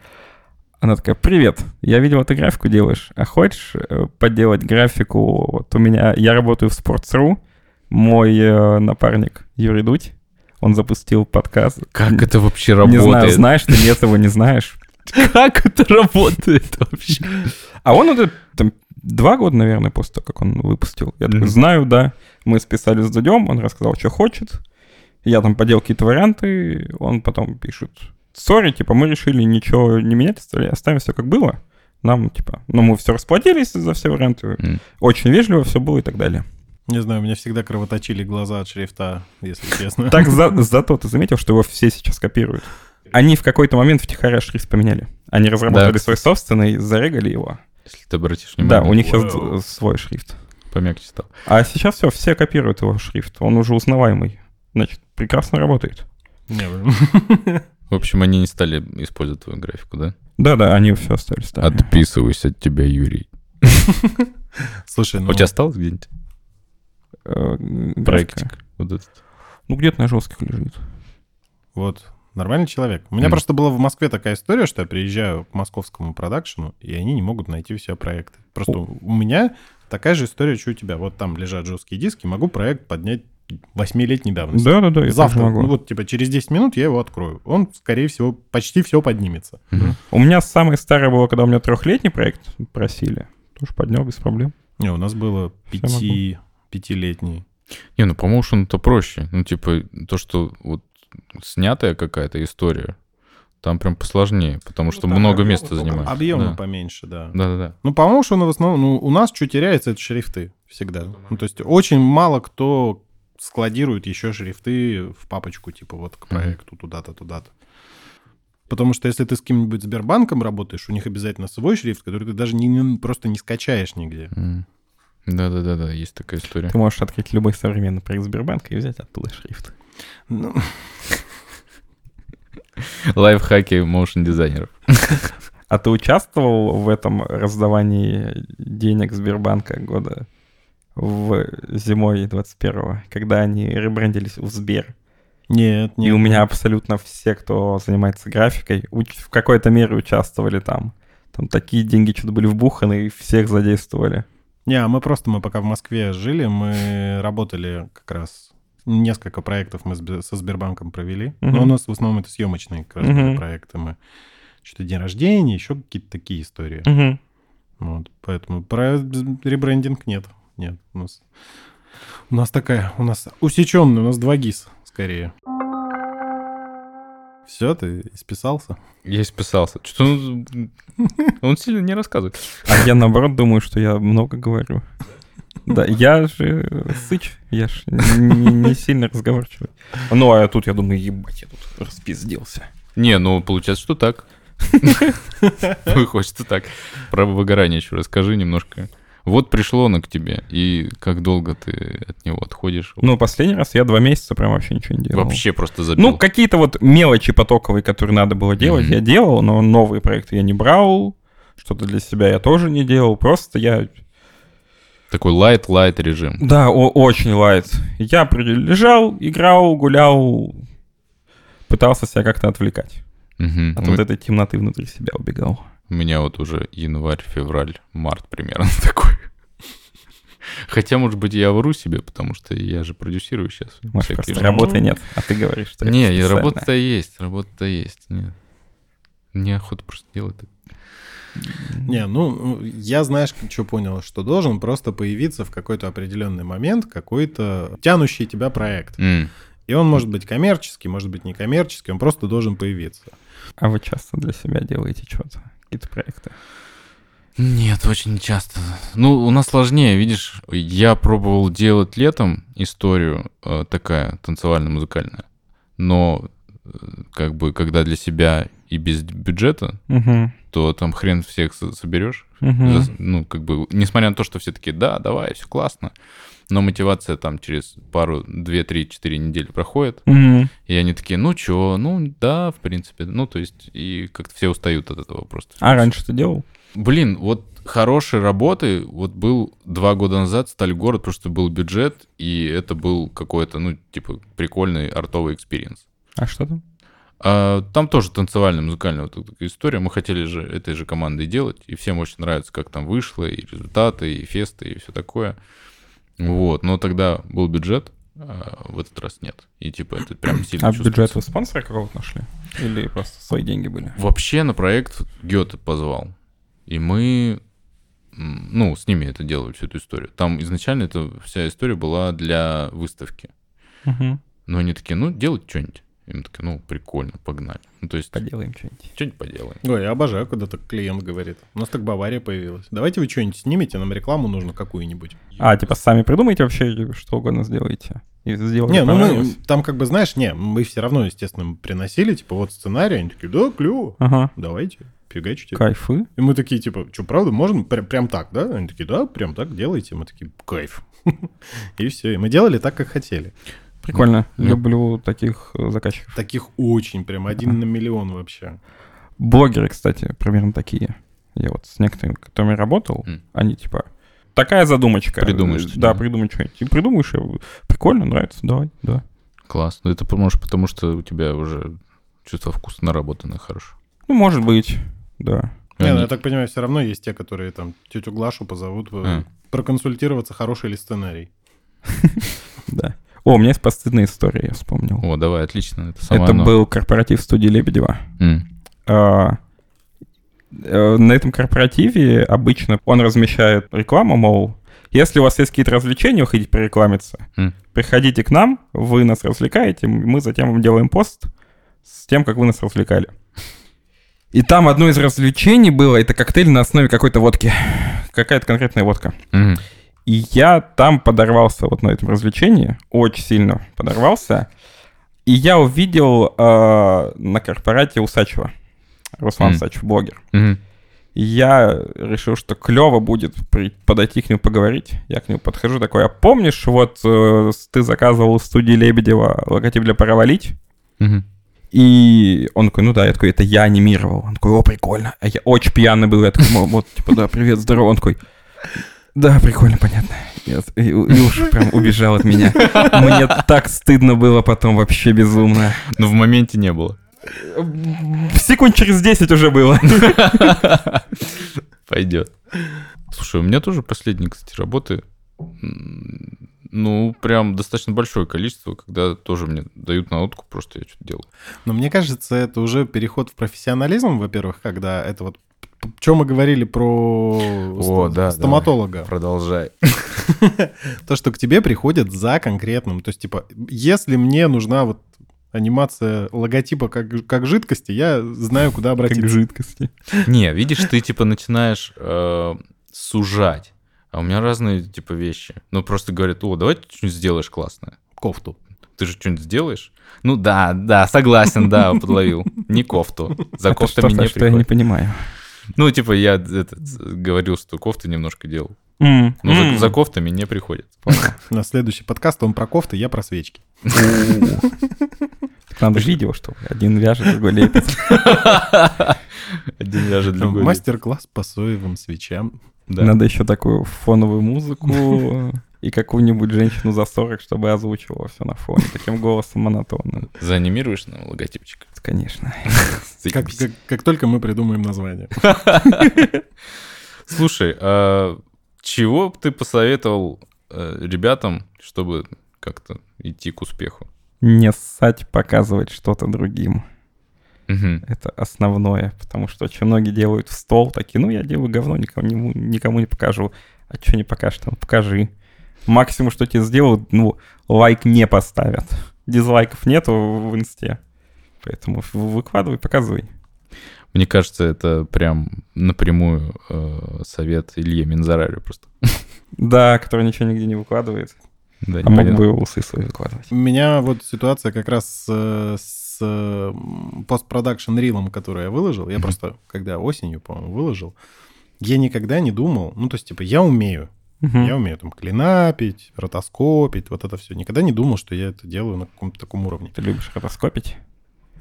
Она такая, привет, я видела, ты графику делаешь, а хочешь э, поделать графику? Вот у меня, я работаю в Sports.ru, мой э, напарник Юрий Дудь, он запустил подкаст. Как это вообще Не работает? знаю, знаешь ты, нет, его не знаешь. [laughs] Как это работает вообще? А он это там два года, наверное, после того, как он выпустил. Я такой, знаю, да. Мы списали с Дудем, он рассказал, что хочет. Я там поделал какие-то варианты, он потом пишет, сори, типа, мы решили ничего не менять, оставим все как было. Нам, типа, ну, мы все расплатились за все варианты, М. очень вежливо все было и так далее. Не знаю, у меня всегда кровоточили глаза от шрифта, если честно. Так за- зато ты заметил, что его все сейчас копируют. Они в какой-то момент втихаря шрифт поменяли. Они разработали Да, свой собственный, зарегали его. Если ты обратишь Да, внимание. у них сейчас свой шрифт. Помягче стал. А сейчас все, все копируют его шрифт. Он уже узнаваемый. Значит, прекрасно работает. Не, [laughs] В общем, они не стали использовать твою графику, да? Да-да, они все оставили старые. Отписываюсь от тебя, Юрий. Слушай, ну... У тебя осталось где-нибудь Э, проектик? Вот этот? Ну, где-то на жестких лежит. Вот, нормальный человек. У меня Мгм. просто была в Москве такая история, что я приезжаю к московскому продакшену, и они не могут найти все проекты. Просто О. у меня такая же история, что у тебя. Вот там лежат жесткие диски, могу проект поднять восьмилетней давности. Да-да-да, я Завтра, могу. ну вот типа через 10 минут я его открою. Он, скорее всего, почти все поднимется. Мгм. У меня самое старое было, когда у меня трехлетний проект просили. Тоже поднял без проблем. Не, у нас было пяти, пятилетний. Не, ну по моушену-то проще. Ну, типа, то, что вот снятая какая-то история, там прям посложнее, потому что Ну, много объёмы- места занимает. Объемы Да. поменьше, да. Да-да-да. Ну, по моушену в основном, ну, у нас что теряется, это шрифты всегда. Ну, то есть очень мало кто складирует еще шрифты в папочку, типа вот к проекту туда-то, туда-то. Потому что если ты с кем-нибудь Сбербанком работаешь, у них обязательно свой шрифт, который ты даже не, не- просто не скачаешь нигде. Да-да-да-да, есть такая история. Ты можешь открыть любой современный проект Сбербанка и взять оттуда шрифт. Ну, Лайфхаки моушен дизайнеров. А ты участвовал в этом раздавании денег Сбербанка года в зимой 21-го, когда они ребрендились в Сбер? нет, И нет. у меня абсолютно все, кто занимается графикой, в какой-то мере участвовали там. Там такие деньги что-то были вбуханы, и всех задействовали. Не, а мы просто, мы пока в Москве жили, мы работали как раз... Несколько проектов мы со Сбербанком провели. Но Мгм. у нас в основном это съемочные как раз Мгм. проекты. Мы что-то день рождения, еще какие-то такие истории. Мгм. Вот, поэтому про ребрендинг нет. Нет, у нас, у нас такая, у нас усеченная, у нас два ГИС скорее. Все, ты исписался? Я исписался. Что он, он сильно не рассказывает. А я, наоборот, думаю, что я много говорю. Да, я же сыч, я же не, не сильно разговорчивый. Ну, а тут я думаю, ебать, я тут распизделся. Не, ну, получается, что так. [laughs] Хочется так. Про выгорание еще расскажи немножко. Вот пришло оно к тебе, и как долго ты от него отходишь? Ну, последний раз я два месяца прям вообще ничего не делал. Вообще просто забил. Ну, какие-то вот мелочи потоковые, которые надо было делать, Мгм. я делал, но новые проекты я не брал, что-то для себя я тоже не делал, просто я... Такой light-light режим. Да, о- очень light. Я лежал, играл, гулял, пытался себя как-то отвлекать. Мгм. От У- вот этой темноты внутри себя убегал. У меня вот уже январь, февраль, март примерно [laughs] такой. Хотя, может быть, я вру себе, потому что я же продюсирую сейчас. Может, просто же- работы нет, а ты говоришь, что это Не, работа-то есть, работа-то есть. Нет. Неохота просто делать так. Не, ну, я, знаешь, что понял, что должен просто появиться в какой-то определенный момент какой-то тянущий тебя проект. М. И он может быть коммерческий, может быть некоммерческий, он просто должен появиться. А вы часто для себя делаете что-то, какие-то проекты? Нет, очень часто. Ну, у нас сложнее, видишь, я пробовал делать летом историю э, такая танцевально-музыкальная, но э, как бы когда для себя и без бюджета, Угу. то там хрен всех со- соберешь. Угу. Ну, как бы, несмотря на то, что все таки да, давай, все классно, но мотивация там через пару, две, три, четыре недели проходит, Угу. и они такие, ну чё, ну да, в принципе, ну то есть, и как-то все устают от этого просто. А раньше ты делал? Блин, вот хорошей работы, вот был два года назад «Сталь город», потому что был бюджет, и это был какой-то, ну, типа, прикольный артовый experience. А что там? А, там тоже танцевальная, музыкальная вот такая история. Мы хотели же этой же командой делать, и всем очень нравится, как там вышло, и результаты, и фесты, и все такое. Вот, но тогда был бюджет, а в этот раз нет. И типа это прям [clears throat] сильно А бюджет вы спонсора какого-то нашли? Или просто свои деньги были? Вообще на проект Гёте позвал. И мы, ну, с ними это делали, всю эту историю. Там изначально эта вся история была для выставки. Угу. Но они такие, ну, делать что-нибудь. И мы такие, ну, прикольно, погнали. Ну, то есть, Поделаем что-нибудь. что-нибудь поделаем. Ой, я обожаю, когда так клиент говорит. У нас так Бавария появилась. Давайте вы что-нибудь снимете, нам рекламу нужно какую-нибудь. А, типа сами придумайте вообще, что угодно сделаете. И сделали, Не, ну мы там как бы, знаешь, не, мы все равно, естественно, приносили, типа, вот сценарий, они такие, да, клево, Ага, давайте, фигачите. кайфы. И мы такие, типа, что, правда, можно прям, прям так, да? Они такие, да, прям так делайте. Мы такие, кайф. [laughs] И все. И мы делали так, как хотели. Прикольно. Ну. Люблю таких э, заказчиков. Таких очень, прям один на миллион вообще. Блогеры, кстати, примерно такие. Я вот с некоторыми, которыми работал, М. они типа такая задумочка. Придумай Э, Да, да? придумай что-нибудь. И придумаешь, и прикольно, нравится, давай, да. Класс. Ну, это может потому, что у тебя уже чувство вкуса наработано хорошо. Ну, может быть, да. Не, ну, Они- я так понимаю, все равно есть те, которые там тетю Глашу позовут э, А. проконсультироваться, хороший ли сценарий. [laughs] Да. О, у меня есть постыдная история, я вспомнил. О, давай, отлично. Это самое Это оно. был корпоратив студии Лебедева. М. А, э, на этом корпоративе обычно он размещает рекламу, мол, если у вас есть какие-то развлечения, вы хотите прорекламиться, М. приходите к нам, вы нас развлекаете, мы затем вам делаем пост с тем, как вы нас развлекали. И там одно из развлечений было, это коктейль на основе какой-то водки. Какая-то конкретная водка. Мгм. И я там подорвался вот на этом развлечении, очень сильно подорвался. И я увидел э, на корпорате Усачева, Руслан М. Усачев, блогер. Мгм. И я решил, что клево будет при- подойти к нему поговорить. Я к нему подхожу такой, а помнишь, вот э, ты заказывал в студии Лебедева логотип для «Паровалить»? Мгм. И он такой, ну да, я такой, это я анимировал. Он такой, о, прикольно. А я очень пьяный был, я такой, «Мол, вот, типа, да, привет, здорово. Он такой, да, прикольно, понятно. И, и- и уж прям убежал от меня. Мне так стыдно было потом, вообще безумно. Но в моменте не было. Секунд через 10 уже было. Пойдет. Слушай, у меня тоже последние, кстати, работы, ну, прям достаточно большое количество, когда тоже мне дают на утку, просто я что-то делаю. Но мне кажется, это уже переход в профессионализм, во-первых, когда это вот... Что мы говорили про О, ст- да, стоматолога? Продолжай. [laughs] То, что к тебе приходят за конкретным. То есть, типа, если мне нужна вот анимация логотипа как, как жидкости, я знаю, куда Как обратиться. жидкости. Не, видишь, ты типа начинаешь э, сужать. А у меня разные типа вещи. Ну, просто говорят, о, давай ты что-нибудь сделаешь классное. Кофту. Ты же что-нибудь сделаешь? Ну да, да, согласен, да, подловил. Не кофту. За кофтами не что я не приходит. понимаю. Ну, типа, я этот, говорил, что кофты немножко делал. М, Но за, м. за кофтами не приходит. [laughs] На следующий подкаст он про кофты, я про свечки. [laughs] Так Надо видео, что один вяжет, другой лепит. Один вяжет, другой Мастер-класс по соевым свечам. Надо еще такую фоновую музыку [laughs] и какую-нибудь женщину за 40, чтобы озвучивала все на фоне, таким голосом монотонным. Заанимируешь на логотипчик? Конечно. Как, как- как только мы придумаем название. [laughs] Слушай, а чего б ты посоветовал э, ребятам, чтобы как-то идти к успеху? Не ссать, показывать что-то другим. Мгм. Это основное, потому что очень многие делают в стол, такие, ну, я делаю говно, никому, не- никому не покажу. А что не покажешь там? Покажи. Максимум, что тебе сделают, ну, лайк не поставят. Дизлайков нету в инсте. Поэтому выкладывай, показывай. Мне кажется, это прям напрямую э, совет Илье Минзарарю просто. Да, который ничего нигде не выкладывает. Да, А мог бы усы свои выкладывать. У меня вот ситуация как раз с, э, с э, постпродакшн рилом, который я выложил. Я просто, когда осенью, по-моему, выложил, я никогда не думал, ну, то есть, типа, я умею. Мгм. Я умею там клинапить, ротоскопить, вот это все. Никогда не думал, что я это делаю на каком-то таком уровне. Ты любишь ротоскопить?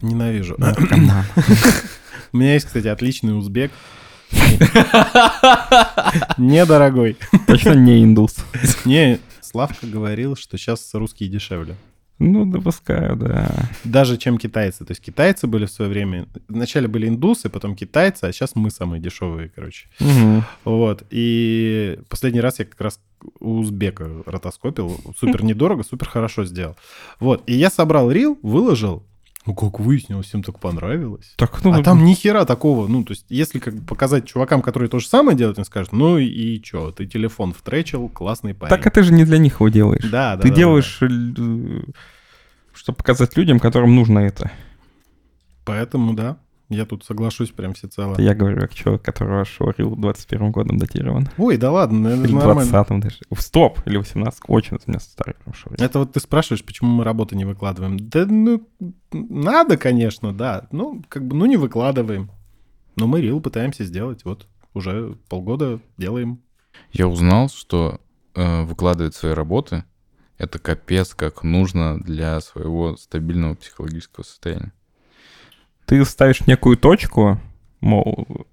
Ненавижу. Наркоман. У меня есть, кстати, отличный узбек. Недорогой. Точно не индус. Не, Славка говорил, что сейчас русские дешевле. Ну, допускаю, да. Даже чем китайцы. То есть китайцы были в свое время... Вначале были индусы, потом китайцы, а сейчас мы самые дешевые, короче. Мгм. Вот. И последний раз я как раз у узбека ротоскопил. Супер недорого, супер хорошо сделал. Вот. И я собрал рил, выложил. Ну, как выяснилось, всем так понравилось. Так, ну, А там ни хера такого. Ну, то есть, если как бы показать чувакам, которые то же самое делают, они скажут, ну и чё, ты телефон втречил, классный парень. так а ты же не для них его делаешь. Да, да. ты да, делаешь, чтобы показать людям, которым нужно это. да. Поэтому, да, я тут соглашусь прям всецело. Это я говорю, как человек, которого шорил 21 годом датирован. Ой, да ладно, наверное, Или нормально. 20 даже. В Стоп! Или 18 Очень у меня старый прям шорил. Это вот ты спрашиваешь, почему мы работы не выкладываем. Да, ну, надо, конечно, да. Ну, как бы, ну, не выкладываем. Но мы рил пытаемся сделать. Вот уже полгода делаем. Я узнал, что э, выкладывать свои работы это капец, как нужно для своего стабильного психологического состояния. Ты ставишь некую точку, мол,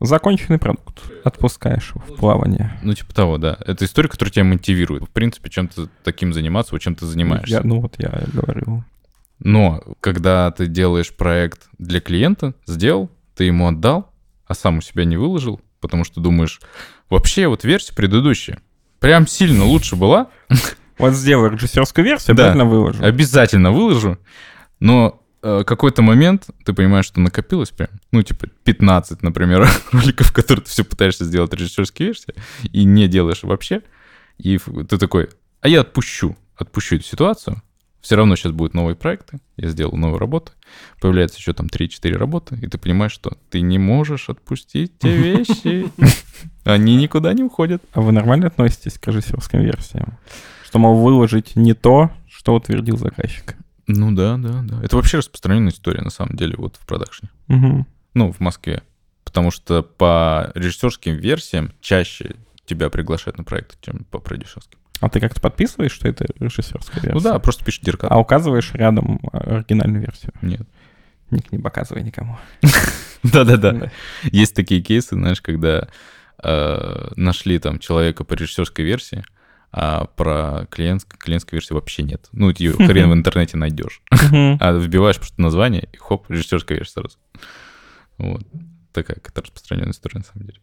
законченный продукт. Отпускаешь его в плавание. Ну, типа того, да. Это история, которая тебя мотивирует. В принципе, чем-то таким заниматься, вот чем ты занимаешься. Я, ну вот я говорю. Но когда ты делаешь проект для клиента, сделал, ты ему отдал, а сам у себя не выложил, потому что думаешь, вообще вот версия предыдущая прям сильно лучше была, Вот сделаю режиссерскую версию, Да. обязательно выложу. обязательно выложу, но какой-то момент ты понимаешь, что накопилось прям, ну, типа 15, например, [laughs] роликов, которые ты все пытаешься сделать режиссерской версии, и не делаешь вообще, и ты такой, а я отпущу, отпущу эту ситуацию, все равно сейчас будут новые проекты, я сделал новые работы, появляется еще там 3-4 работы, и ты понимаешь, что ты не можешь отпустить те [laughs] вещи, они никуда не уходят. А вы нормально относитесь к режиссерским версиям? Что, мол, выложить не то, что утвердил заказчик. Ну да, да, да. Это вообще распространенная история, на самом деле, вот в продакшне. Мгм. Ну, в Москве. Потому что по режиссерским версиям чаще тебя приглашают на проекты, чем по продюсерским. А ты как-то подписываешь, что это режиссерская версия? Ну да, просто пишешь диркат. А указываешь рядом оригинальную версию. Нет. Ник не показывай никому. [laughs] Да-да-да. Есть такие кейсы, знаешь, когда э, нашли там человека по режиссерской версии, а про клиентск- клиентской версии вообще нет. Ну, ее хрен в [laughs] интернете найдешь. А вбиваешь просто название, и хоп, режиссерская версия сразу. Вот. Такая какая-то распространенная история, на самом деле.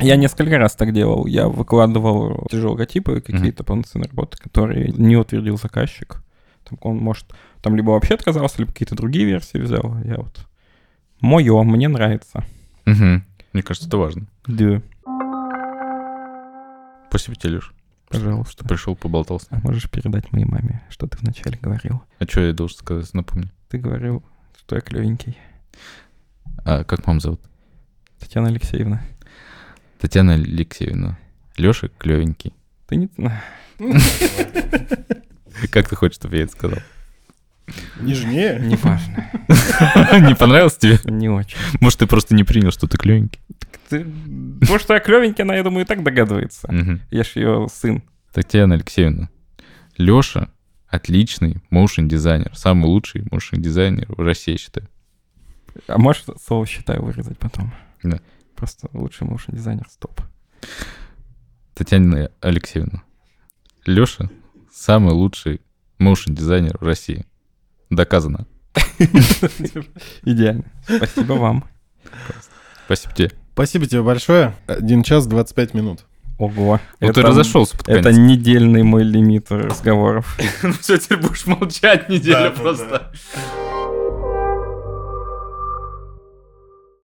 Я несколько раз так делал. Я выкладывал логотипы, какие-то полноценные работы, которые не утвердил заказчик. Там он может там либо вообще отказался, либо какие-то другие версии взял. Я вот мое, мне нравится. Мне кажется, это важно. Да. Спасибо тебе, Леш. Пожалуйста. Пришел, поболтал с А ним. можешь передать моей маме, что ты вначале говорил? А что я должен сказать? Напомни. Ты говорил, что я клевенький. А как мам зовут? Татьяна Алексеевна. Татьяна Алексеевна. Леша клевенький. Ты не... [laughs] Как ты хочешь, чтобы я это сказал? Нежнее. Неважно. [laughs] Не понравилось тебе? Не очень. Может, ты просто не принял, что ты клевенький? Ты... То, что я клевенький, она, я думаю, и так догадывается. Я ж ее сын. Татьяна Алексеевна. Леша отличный моушен дизайнер. Самый лучший моушен дизайнер в России, я считаю. А можешь слово «считаю» вырезать потом? Да. Просто лучший моушен дизайнер, стоп. Татьяна Алексеевна. Леша самый лучший моушен дизайнер в России. Доказано. [laughs] Идеально. Спасибо вам. Спасибо тебе. Спасибо тебе большое. Один час 25 минут. Ого. Вот ты разошелся под Это конец. недельный мой лимит разговоров. [laughs] Ну все, теперь будешь молчать неделю просто.